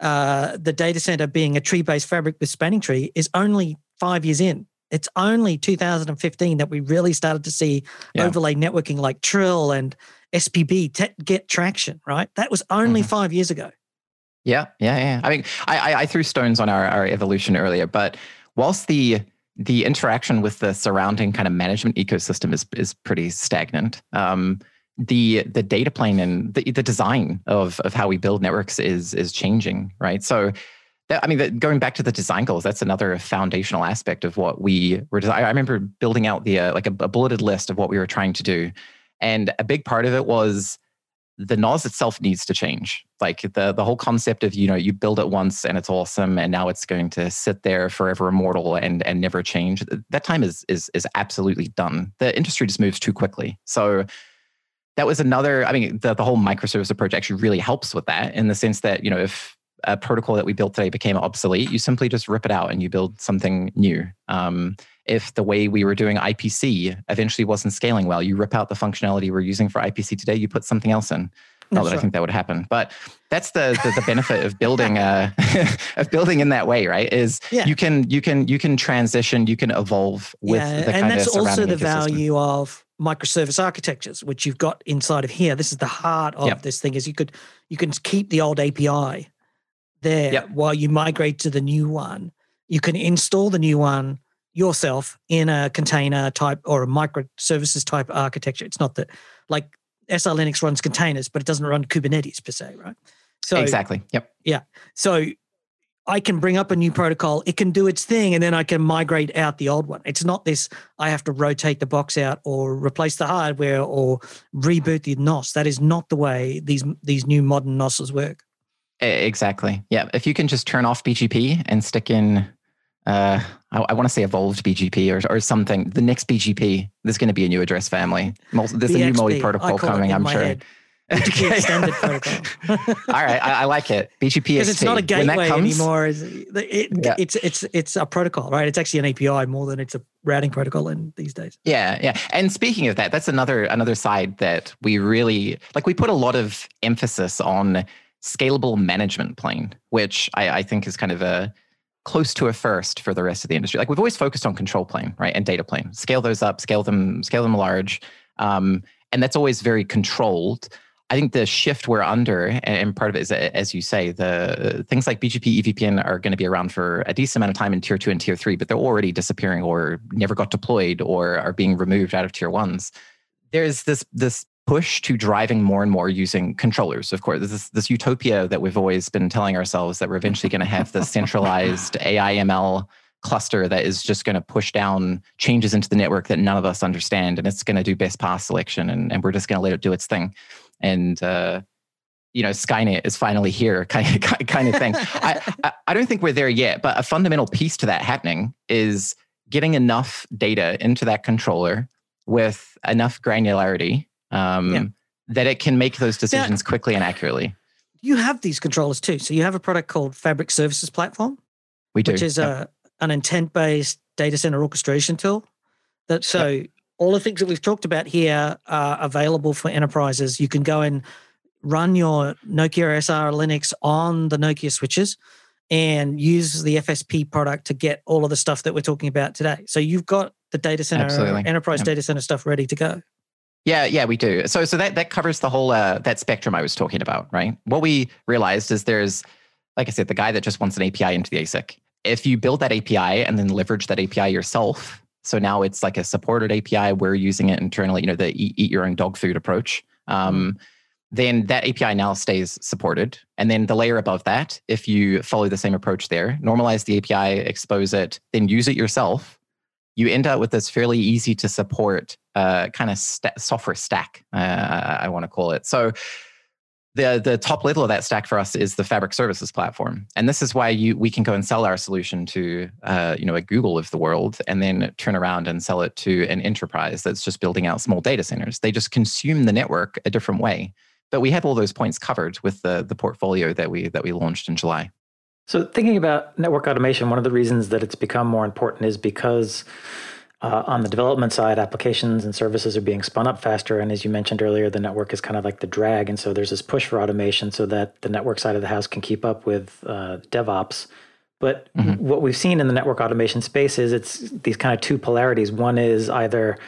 uh, the data center being a tree based fabric with spanning tree is only five years in. It's only 2015 that we really started to see yeah. overlay networking like Trill and SPB te- get traction, right? That was only mm-hmm. five years ago. Yeah, yeah, yeah. I mean, I, I, I threw stones on our, our evolution earlier, but whilst the the interaction with the surrounding kind of management ecosystem is is pretty stagnant. Um, the the data plane and the, the design of of how we build networks is is changing, right? So. That, I mean, going back to the design goals, that's another foundational aspect of what we were. I remember building out the uh, like a, a bulleted list of what we were trying to do, And a big part of it was the NOS itself needs to change. Like the the whole concept of you know you build it once and it's awesome, and now it's going to sit there forever immortal and and never change. That time is is is absolutely done. The industry just moves too quickly. So that was another. I mean, the the whole microservice approach actually really helps with that in the sense that you know if a protocol that we built today became obsolete, you simply just rip it out and you build something new. Um, if the way we were doing IPC eventually wasn't scaling well, you rip out the functionality we're using for IPC today, you put something else in. Not that's that right. I think that would happen, but that's the the, the benefit of building uh, of building in that way, right? Is yeah. you can you can you can transition, you can evolve with yeah, the and that's also the ecosystem. value of microservice architectures, which you've got inside of here. This is the heart of yep. this thing. Is you could you can keep the old API there yep. while you migrate to the new one. You can install the new one yourself in a container type or a microservices type architecture. It's not that like SR Linux runs containers, but it doesn't run Kubernetes per se, right? So exactly. Yep. Yeah. So I can bring up a new protocol, it can do its thing, and then I can migrate out the old one. It's not this I have to rotate the box out or replace the hardware or reboot the NOS. That is not the way these these new modern NOSes work. Exactly. Yeah. If you can just turn off BGP and stick in uh, I, I want to say evolved BGP or, or something. The next BGP, there's going to be a new address family. There's BXP, a new multi protocol coming, I'm sure. Head. BGP extended protocol. All right, I, I, like it. BGP is because it's not a gateway comes, anymore. It's, it, yeah. it's it's it's a protocol, right? It's actually an API more than it's a routing protocol in these days. Yeah, yeah. And speaking of that, that's another another side that we really like. We put a lot of emphasis on scalable management plane, which I, I think is kind of a close to a first for the rest of the industry. Like we've always focused on control plane, right, and data plane. Scale those up, scale them, scale them large, um, and that's always very controlled. I think the shift we're under, and part of it is, as you say, the things like BGP, EVPN are going to be around for a decent amount of time in tier two and tier three, but they're already disappearing or never got deployed or are being removed out of tier ones. There's this this push to driving more and more using controllers. Of course, this this utopia that we've always been telling ourselves that we're eventually going to have this centralized AI ML cluster that is just going to push down changes into the network that none of us understand, and it's going to do best path selection, and, and we're just going to let it do its thing. And uh, you know, Skynet is finally here, kind of kind of thing. I I don't think we're there yet, but a fundamental piece to that happening is getting enough data into that controller with enough granularity um, yeah. that it can make those decisions now, quickly and accurately. You have these controllers too. So you have a product called Fabric Services Platform. We do. Which is a, an intent based data center orchestration tool. That so yep. all the things that we've talked about here are available for enterprises. You can go and run your Nokia SR Linux on the Nokia switches and use the FSP product to get all of the stuff that we're talking about today. So you've got the data center, Absolutely. enterprise yep. data center stuff ready to go. Yeah, yeah, we do. So, so that that covers the whole uh, that spectrum I was talking about, right? What we realized is there's, like I said, the guy that just wants an API into the ASIC. If you build that API and then leverage that API yourself, so now it's like a supported API. We're using it internally, you know, the eat, eat your own dog food approach. Um, mm-hmm. Then that API now stays supported, and then the layer above that, if you follow the same approach there, normalize the API, expose it, then use it yourself you end up with this fairly easy to support uh, kind of st- software stack, uh, I want to call it. So the the top level of that stack for us is the Fabric Services platform, and this is why you we can go and sell our solution to uh, you know a Google of the world, and then turn around and sell it to an enterprise that's just building out small data centers. They just consume the network a different way, but we have all those points covered with the the portfolio that we that we launched in July. So, thinking about network automation, one of the reasons that it's become more important is because uh, on the development side, applications and services are being spun up faster. And as you mentioned earlier, the network is kind of like the drag. And so there's this push for automation so that the network side of the house can keep up with uh, DevOps. But mm-hmm. what we've seen in the network automation space is it's these kind of two polarities. One is either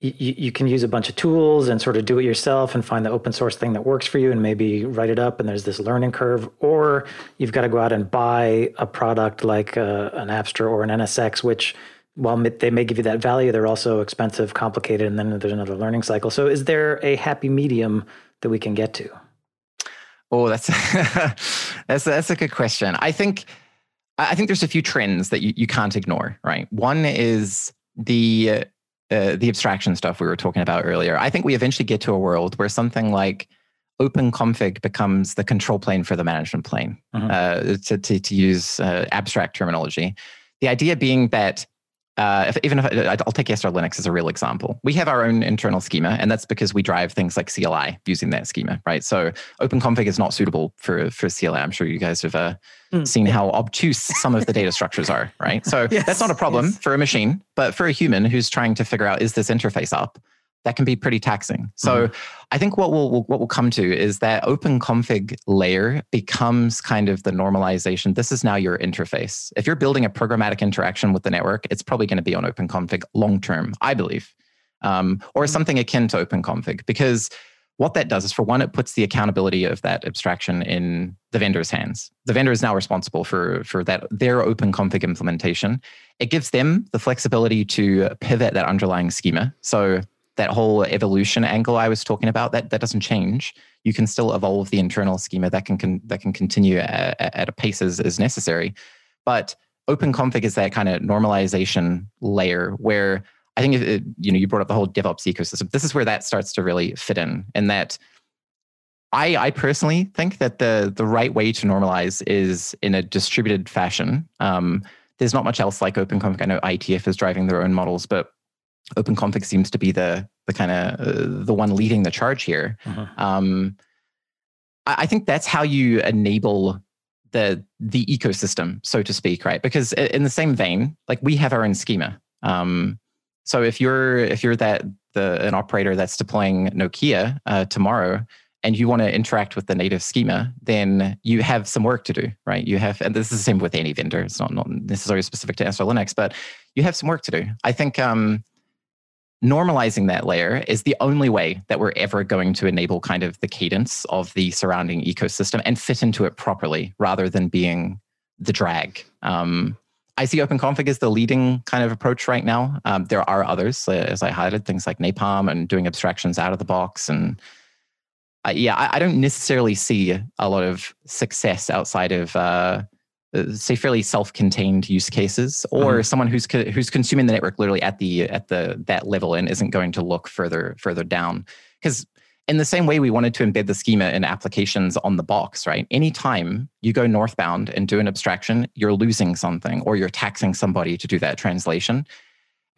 you, you can use a bunch of tools and sort of do it yourself and find the open source thing that works for you and maybe write it up and there's this learning curve or you've got to go out and buy a product like uh, an Apstra or an NSX which while they may give you that value they're also expensive complicated and then there's another learning cycle so is there a happy medium that we can get to oh that's that's that's a good question i think i think there's a few trends that you, you can't ignore right one is the uh, the abstraction stuff we were talking about earlier. I think we eventually get to a world where something like open config becomes the control plane for the management plane, mm-hmm. uh, to, to, to, use uh, abstract terminology. The idea being that uh, if, even if I, will take SR Linux as a real example, we have our own internal schema, and that's because we drive things like CLI using that schema, right? So OpenConfig is not suitable for for CLI. I'm sure you guys have uh, mm. seen how obtuse some of the data structures are, right? So yes, that's not a problem yes. for a machine, but for a human who's trying to figure out is this interface up, that can be pretty taxing. So mm-hmm. I think what we'll what we'll come to is that open config layer becomes kind of the normalization. This is now your interface. If you're building a programmatic interaction with the network, it's probably going to be on open config long term, I believe, um, or mm-hmm. something akin to open config because what that does is for one it puts the accountability of that abstraction in the vendor's hands the vendor is now responsible for for that their open config implementation it gives them the flexibility to pivot that underlying schema so that whole evolution angle I was talking about that that doesn't change. You can still evolve the internal schema that can, can that can continue at, at a pace as, as necessary. But open config is that kind of normalization layer where I think it, you know you brought up the whole DevOps ecosystem. This is where that starts to really fit in, and that I I personally think that the the right way to normalize is in a distributed fashion. Um, there's not much else like OpenConfig. I know IETF is driving their own models, but OpenConfig seems to be the the kind of uh, the one leading the charge here. Uh-huh. Um, I, I, think that's how you enable the the ecosystem, so to speak, right? Because in the same vein, like we have our own schema. Um, so if you're if you're that the an operator that's deploying Nokia uh, tomorrow, and you want to interact with the native schema, then you have some work to do, right? You have, and this is the same with any vendor. It's not, not necessarily specific to SR Linux, but you have some work to do. I think um, normalizing that layer is the only way that we're ever going to enable kind of the cadence of the surrounding ecosystem and fit into it properly rather than being the drag. Um, I see OpenConfig as the leading kind of approach right now. Um, there are others, uh, as I highlighted, things like Napalm and doing abstractions out of the box. And uh, yeah, I, I, don't necessarily see a lot of success outside of uh, uh, say fairly self-contained use cases or mm-hmm. someone who's co- who's consuming the network literally at the at the that level and isn't going to look further further down. Because in the same way we wanted to embed the schema in applications on the box right? Anytime you go northbound and do an abstraction you're losing something or you're taxing somebody to do that translation.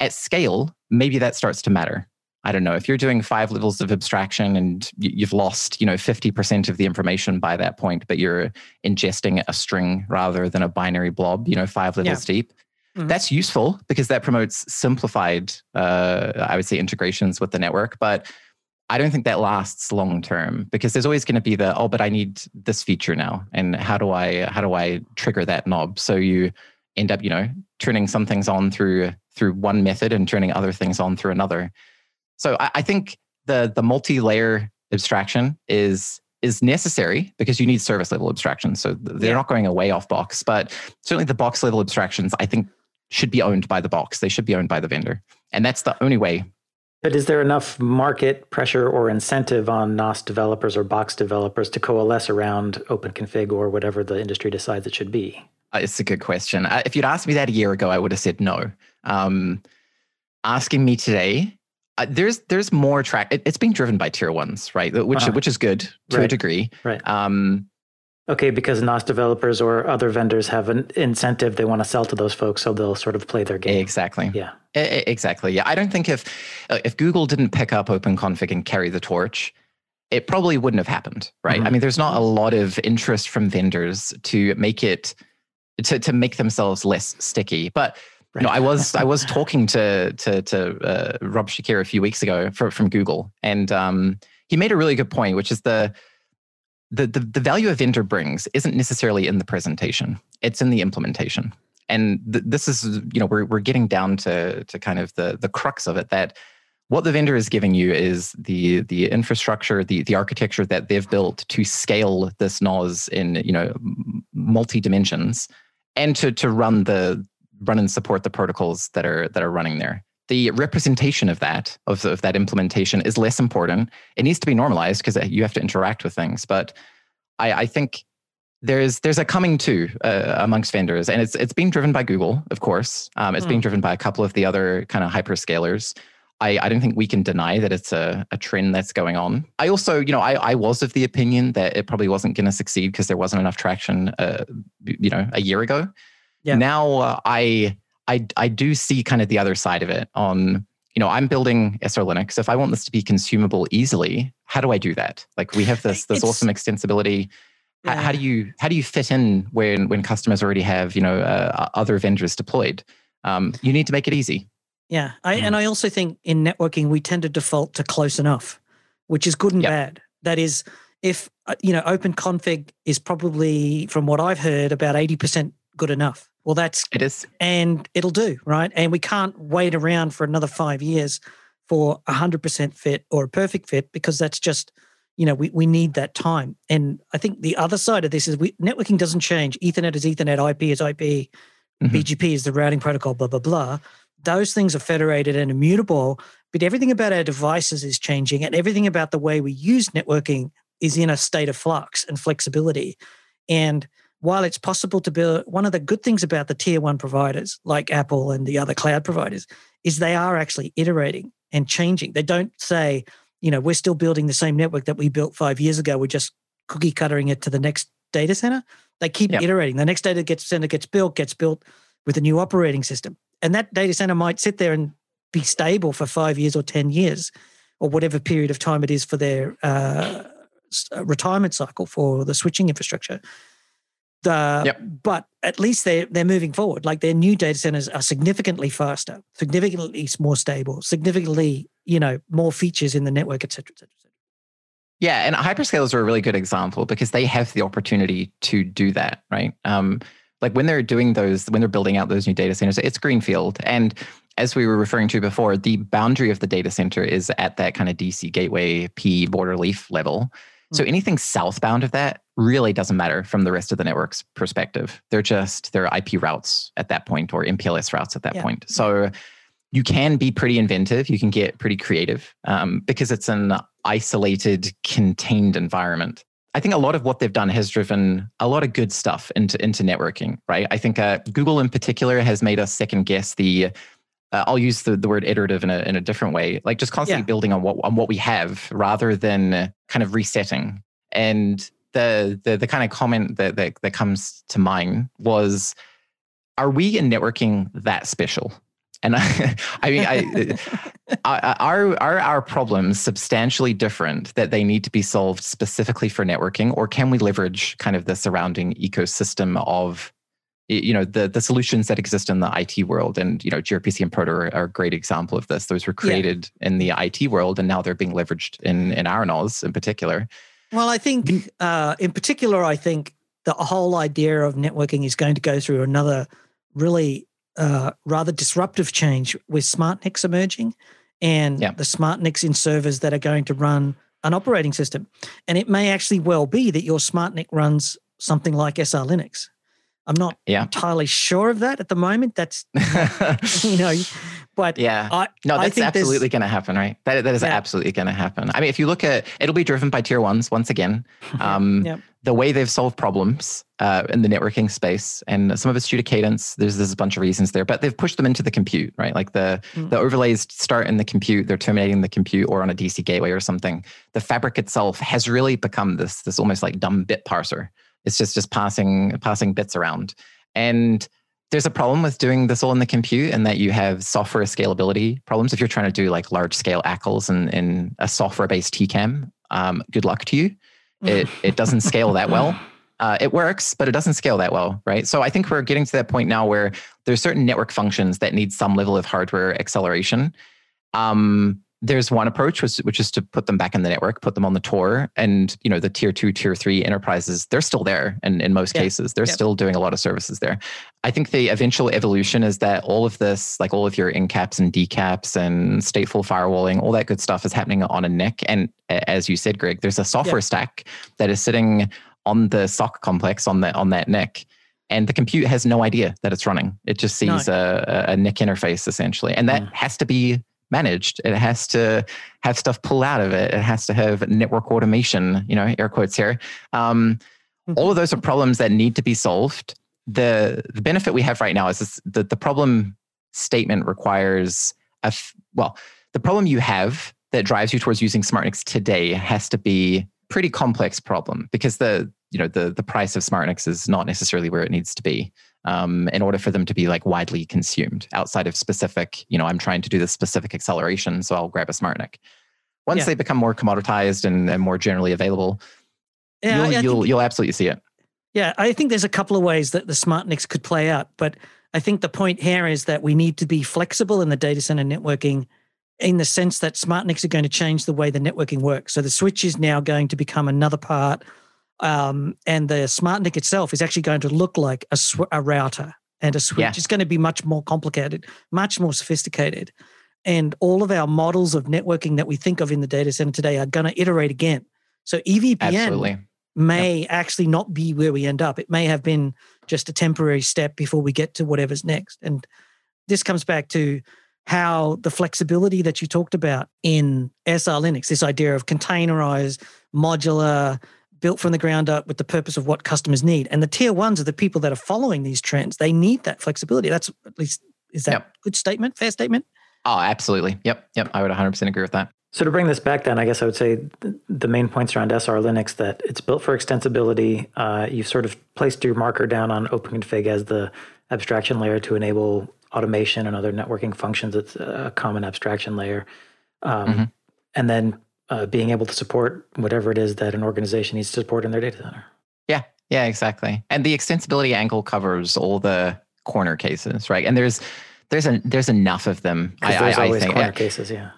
At scale maybe that starts to matter I don't know, if you're doing five levels of abstraction and you've lost, you know, 50% of the information by that point, but you're ingesting a string rather than a binary blob, you know, five levels yeah. deep, mm-hmm. that's useful because that promotes simplified, uh, I would say, integrations with the network. But I don't think that lasts long term because there's always going to be the, oh, but I need this feature now. And how do I, how do I trigger that knob? So you end up, you know, turning some things on through, through one method and turning other things on through another. So I, I think the the multi-layer abstraction is is necessary because you need service level abstractions. So they're yeah. not going away off box, but certainly the box level abstractions, I think, should be owned by the box. They should be owned by the vendor. And that's the only way. But is there enough market pressure or incentive on NOS developers or box developers to coalesce around OpenConfig or whatever the industry decides it should be? Uh, it's a good question. Uh, if you'd asked me that a year ago, I would have said no. Um, asking me today, uh, there's there's more track. It, it's being driven by tier ones, right? Which uh-huh. which is good to right. a degree. Right. Um, okay, because NOS developers or other vendors have an incentive they want to sell to those folks, so they'll sort of play their game. Exactly. Yeah. I, exactly. Yeah. I don't think if uh, if Google didn't pick up OpenConfig and carry the torch, it probably wouldn't have happened, right? Mm-hmm. I mean, there's not a lot of interest from vendors to make it to to make themselves less sticky, but Right. No, I was I was talking to to to uh, Rob Shakir a few weeks ago for, from Google, and um, he made a really good point, which is the, the the the value a vendor brings isn't necessarily in the presentation; it's in the implementation. And th- this is you know we're we're getting down to to kind of the the crux of it that what the vendor is giving you is the the infrastructure, the the architecture that they've built to scale this NOS in you know multi dimensions, and to to run the run and support the protocols that are that are running there. The representation of that of, of that implementation is less important. It needs to be normalized because you have to interact with things. But I, I think there's there's a coming to uh, amongst vendors, and it's it's being driven by Google, of course. Um, it's mm. being driven by a couple of the other kind of hyperscalers. I, I don't think we can deny that it's a, a trend that's going on. I also, you know, I, I was of the opinion that it probably wasn't going to succeed because there wasn't enough traction, uh, you know, a year ago. Yeah. Now uh, I, I, I do see kind of the other side of it on, you know, I'm building SR Linux. If I want this to be consumable easily, how do I do that? Like we have this, this it's, awesome extensibility. Yeah. How, how, do you, how do you fit in when, when customers already have, you know, uh, other vendors deployed? Um, you need to make it easy. Yeah, I, and I also think in networking we tend to default to close enough, which is good and yep. bad. That is, if uh, you know, open config is probably, from what I've heard, about eighty percent good enough. Well, that's it is, and it'll do right. And we can't wait around for another five years for a hundred percent fit or a perfect fit because that's just you know we, we need that time and i think the other side of this is we networking doesn't change ethernet is ethernet ip is ip mm-hmm. bgp is the routing protocol blah blah blah those things are federated and immutable, but everything about our devices is changing and everything about the way we use networking is in a state of flux and flexibility. And while it's possible to build, one of the good things about the tier one providers like Apple and the other cloud providers is they are actually iterating and changing. They don't say, you know, we're still building the same network that we built five years ago. We're just cookie cuttering it to the next data center. They keep yep. iterating. The next data center gets built, gets built with a new operating system and that data center might sit there and be stable for five years or 10 years or whatever period of time it is for their uh, uh, retirement cycle for the switching infrastructure. The, yep. But at least they're, they're moving forward. Like their new data centers are significantly faster, significantly more stable, significantly, you know, more features in the network, et cetera, et cetera, et cetera. Yeah, and hyperscalers are a really good example because they have the opportunity to do that, right? Um, like when they're doing those, when they're building out those new data centers, it's greenfield. And as we were referring to before, the boundary of the data center is at that kind of DC gateway P border leaf level. So anything southbound of that really doesn't matter from the rest of the network's perspective. They're just they're IP routes at that point or MPLS routes at that yeah. point. So you can be pretty inventive. You can get pretty creative um, because it's an isolated, contained environment. I think a lot of what they've done has driven a lot of good stuff into into networking, right? I think uh, Google in particular has made us second guess the. Uh, I'll use the, the word iterative in a in a different way, like just constantly yeah. building on what on what we have rather than kind of resetting. And the the the kind of comment that that, that comes to mind was, are we in networking that special? And I, I mean, I, uh, uh, uh, are, are our problems substantially different that they need to be solved specifically for networking, or can we leverage kind of the surrounding ecosystem of, you know, the the solutions that exist in the IT world? And you know, gRPC and Proto are, are a great example of this. Those were created yeah. in the IT world, and now they're being leveraged in in our in particular. Well, I think, uh, in particular, I think the whole idea of networking is going to go through another really uh, rather disruptive change with SmartNICs emerging and yeah. the SmartNICs in servers that are going to run an operating system. And it may actually well be that your SmartNIC runs something like SR Linux. I'm not yeah. entirely sure of that at the moment. That's you know, but yeah, I, no, that's absolutely going to happen, right? That that is yeah. absolutely going to happen. I mean, if you look at, it'll be driven by tier ones once again. Um, yeah the way they've solved problems uh, in the networking space, and some of it's due to cadence. There's there's a bunch of reasons there, but they've pushed them into the compute, right? Like the mm. the overlays start in the compute, they're terminating the compute or on a DC gateway or something. The fabric itself has really become this this almost like dumb bit parser. It's just just passing passing bits around, and there's a problem with doing this all in the compute and that you have software scalability problems if you're trying to do like large scale ACLs in, in a software based TCAM. Um, good luck to you it it doesn't scale that well. Uh, it works, but it doesn't scale that well, right? So I think we're getting to that point now where there's certain network functions that need some level of hardware acceleration. Um, there's one approach which, which is to put them back in the network put them on the tor and you know the tier two tier three enterprises they're still there and in most yeah. cases they're still doing a lot of services there i think the eventual evolution is that all of this like all of your encaps and decaps and stateful firewalling all that good stuff is happening on a NIC and as you said greg there's a software yeah. stack that is sitting on the soc complex on that on that NIC and the compute has no idea that it's running. It just sees no. a, a NIC interface essentially, and that mm. has to be managed. It has to have stuff pull out of it. It has to have network automation, you know, air quotes here. Um, mm-hmm. all of those are problems that need to be solved. The, the benefit we have right now is this, the, the problem statement requires a, f- well, the problem you have that drives you towards using SmartNICs today has to be pretty complex problem because the you know the the price of SmartNICs is not necessarily where it needs to be um, in order for them to be like widely consumed outside of specific you know I'm trying to do this specific acceleration so I'll grab a SmartNIC. Once yeah. they become more commoditized and, and more generally available, yeah, you'll, you'll, you'll absolutely see it. Yeah, I think there's a couple of ways that the SmartNICs could play out, but I think the point here is that we need to be flexible in the data center networking in the sense that SmartNICs are going to change the way the networking works. So the switch is now going to become another part, um, and the SmartNIC itself is actually going to look like a, sw- a router and a switch. Yeah. It's going to be much more complicated, much more sophisticated. And all of our models of networking that we think of in the data center today are going to iterate again. So EVPN Absolutely. May yep. actually not be where we end up. It may have been just a temporary step before we get to whatever's next. And this comes back to how the flexibility that you talked about in SR Linux, this idea of containerized, modular, built from the ground up with the purpose of what customers need. And the tier ones are the people that are following these trends. They need that flexibility. That's at least, is that yep. good statement? Fair statement? Oh, absolutely. Yep. Yep. I would 100% agree with that. So to bring this back, then I guess I would say the main points around SR Linux that it's built for extensibility. Uh, you've sort of placed your marker down on OpenConfig as the abstraction layer to enable automation and other networking functions. It's a common abstraction layer, um, mm-hmm. and then uh, being able to support whatever it is that an organization needs to support in their data center. Yeah, yeah, exactly. And the extensibility angle covers all the corner cases, right? And there's there's a there's enough of them. I, there's I, always I think. corner cases, yeah.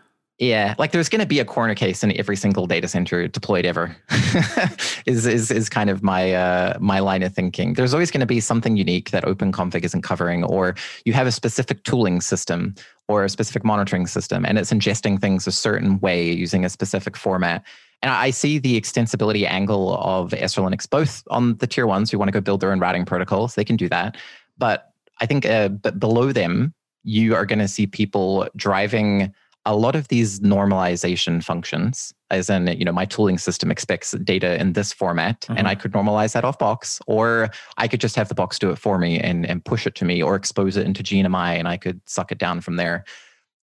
Yeah, like there's going to be a corner case in every single data center deployed ever. is is is kind of my uh, my line of thinking. There's always going to be something unique that OpenConfig isn't covering, or you have a specific tooling system or a specific monitoring system, and it's ingesting things a certain way using a specific format. And I see the extensibility angle of SR Linux both on the tier ones who want to go build their own routing protocols, they can do that. But I think uh, but below them, you are going to see people driving a lot of these normalization functions, as in, you know, my tooling system expects data in this format, mm-hmm. and I could normalize that off box, or I could just have the box do it for me and, and push it to me, or expose it into GNMI, and I could suck it down from there.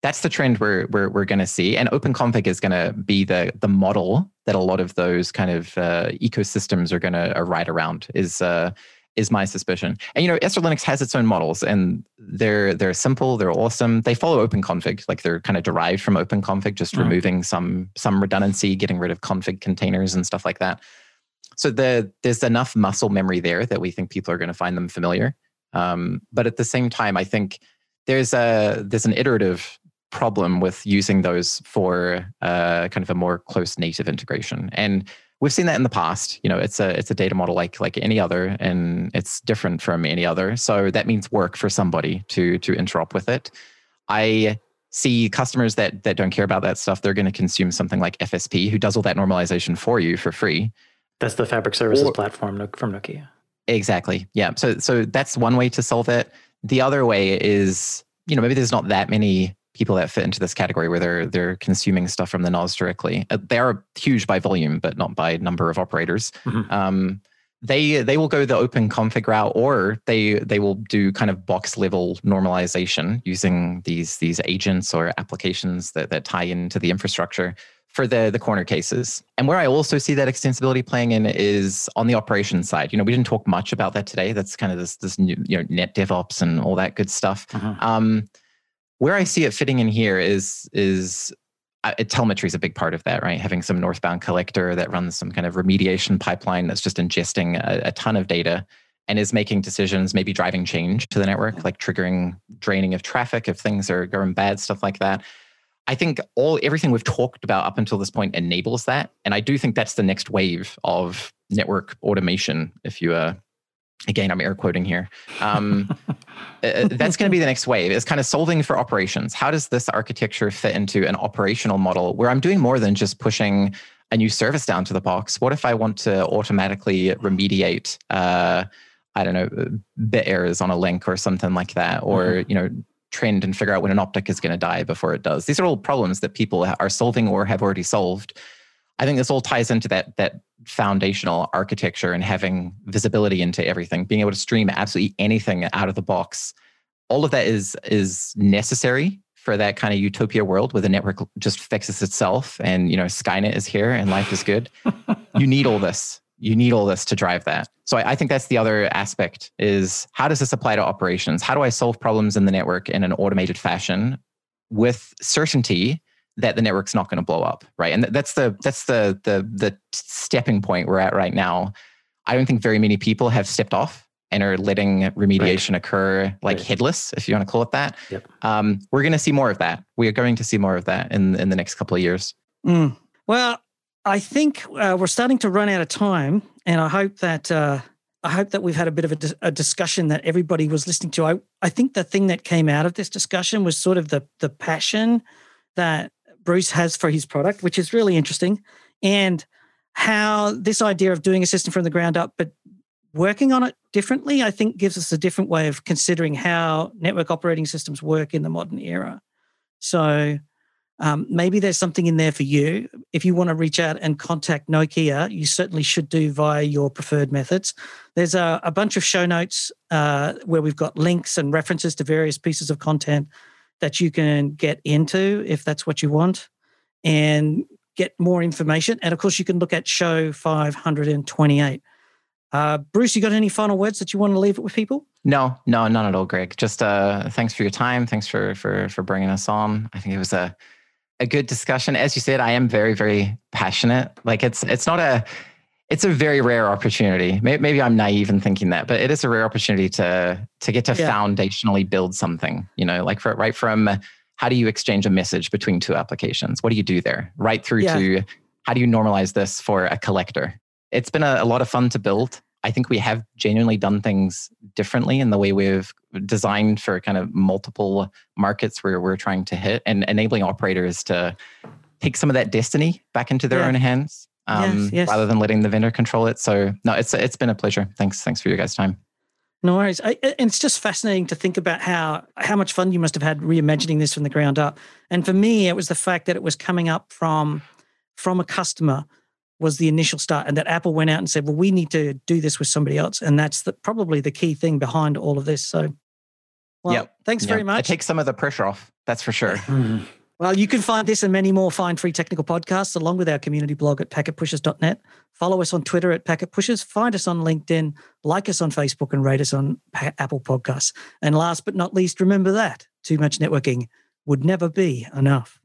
That's the trend we're we're, we're going to see, and OpenConfig is going to be the the model that a lot of those kind of uh, ecosystems are going to uh, ride around. Is uh, is my suspicion. And you know, SR Linux has its own models, and they're they're simple, they're awesome. They follow OpenConfig, like they're kind of derived from OpenConfig, just mm. removing some some redundancy, getting rid of config containers and stuff like that. So the, there's enough muscle memory there that we think people are going to find them familiar. Um, but at the same time, I think there's a there's an iterative problem with using those for uh, kind of a more close native integration and we've seen that in the past. You know it's a it's a data model like like any other and it's different from any other. So that means work for somebody to to interop with it. I see customers that that don't care about that stuff they're going to consume something like fsp who does all that normalization for you for free. That's the fabric services or, platform from nokia. Exactly. Yeah. So so that's one way to solve it. The other way is you know maybe there's not that many people that fit into this category where they're they're consuming stuff from the NOS directly. Uh, they are huge by volume, but not by number of operators. Mm-hmm. Um, they they will go the open config route, or they they will do kind of box level normalization using these these agents or applications that that tie into the infrastructure for the the corner cases. And where I also see that extensibility playing in is on the operations side. You know, we didn't talk much about that today. That's kind of this this new you know net DevOps and all that good stuff. Mm-hmm. Um, where I see it fitting in here is is uh, telemetry is a big part of that, right? Having some northbound collector that runs some kind of remediation pipeline that's just ingesting a, a ton of data and is making decisions, maybe driving change to the network, like triggering draining of traffic if things are going bad, stuff like that. I think all everything we've talked about up until this point enables that, and I do think that's the next wave of network automation. If you uh, again, I'm air quoting here. Um, uh, uh, that's going to be the next wave. It's kind of solving for operations. How does this architecture fit into an operational model where I'm doing more than just pushing a new service down to the box? What if I want to automatically remediate, uh, I don't know, uh, bit errors on a link or something like that, or mm-hmm. you know, trend and figure out when an optic is going to die before it does. These are all problems that people are solving or have already solved. I think this all ties into that that foundational architecture and having visibility into everything, being able to stream absolutely anything out of the box. All of that is is necessary for that kind of utopia world where the network just fixes itself and you know Skynet is here and life is good. you need all this. You need all this to drive that. So I, I think that's the other aspect is how does this apply to operations? How do I solve problems in the network in an automated fashion with certainty that the network's not going to blow up, right? And that's the that's the the the stepping point we're at right now. I don't think very many people have stepped off and are letting remediation right. occur like right. headless, if you want to call it that. Yep. Um, we're going to see more of that. We are going to see more of that in in the next couple of years. Mm. Well, I think uh, we're starting to run out of time, and I hope that uh, I hope that we've had a bit of a, di- a, discussion that everybody was listening to. I I think the thing that came out of this discussion was sort of the the passion that Bruce has for his product, which is really interesting, and how this idea of doing a system from the ground up, but working on it differently, I think gives us a different way of considering how network operating systems work in the modern era. So um, maybe there's something in there for you. If you want to reach out and contact Nokia, you certainly should do via your preferred methods. There's a, a bunch of show notes uh, where we've got links and references to various pieces of content that you can get into if that's what you want and get more information. And of course, you can look at show 528. Uh, Bruce, you got any final words that you want to leave it with people? No, no, none at all, Greg. Just uh, thanks for your time. Thanks for for for bringing us on. I think it was a a good discussion. As you said, I am very very passionate. Like it's it's not a it's a very rare opportunity. Maybe I'm naive in thinking that, but it is a rare opportunity to to get to yeah. foundationally build something. You know, like for, right from how do you exchange a message between two applications? What do you do there? Right through yeah. to how do you normalize this for a collector? it's been a, a lot of fun to build. I think we have genuinely done things differently in the way we've designed for kind of multiple markets where we're trying to hit and enabling operators to take some of that destiny back into their yeah. own hands um, yes, yes. rather than letting the vendor control it. So no, it's it's been a pleasure. Thanks, thanks for your guys' time. No worries. I, and it's just fascinating to think about how how much fun you must have had reimagining this from the ground up. And for me, it was the fact that it was coming up from from a customer was the initial start and that apple went out and said well we need to do this with somebody else and that's the, probably the key thing behind all of this so well yep. thanks yep. very much it takes some of the pressure off that's for sure mm-hmm. well you can find this and many more fine free technical podcasts along with our community blog at packetpushers.net follow us on twitter at packetpushers. Find us on linkedin. Like us on facebook and rate us on apple podcasts. And last but not least remember that too much networking would never be enough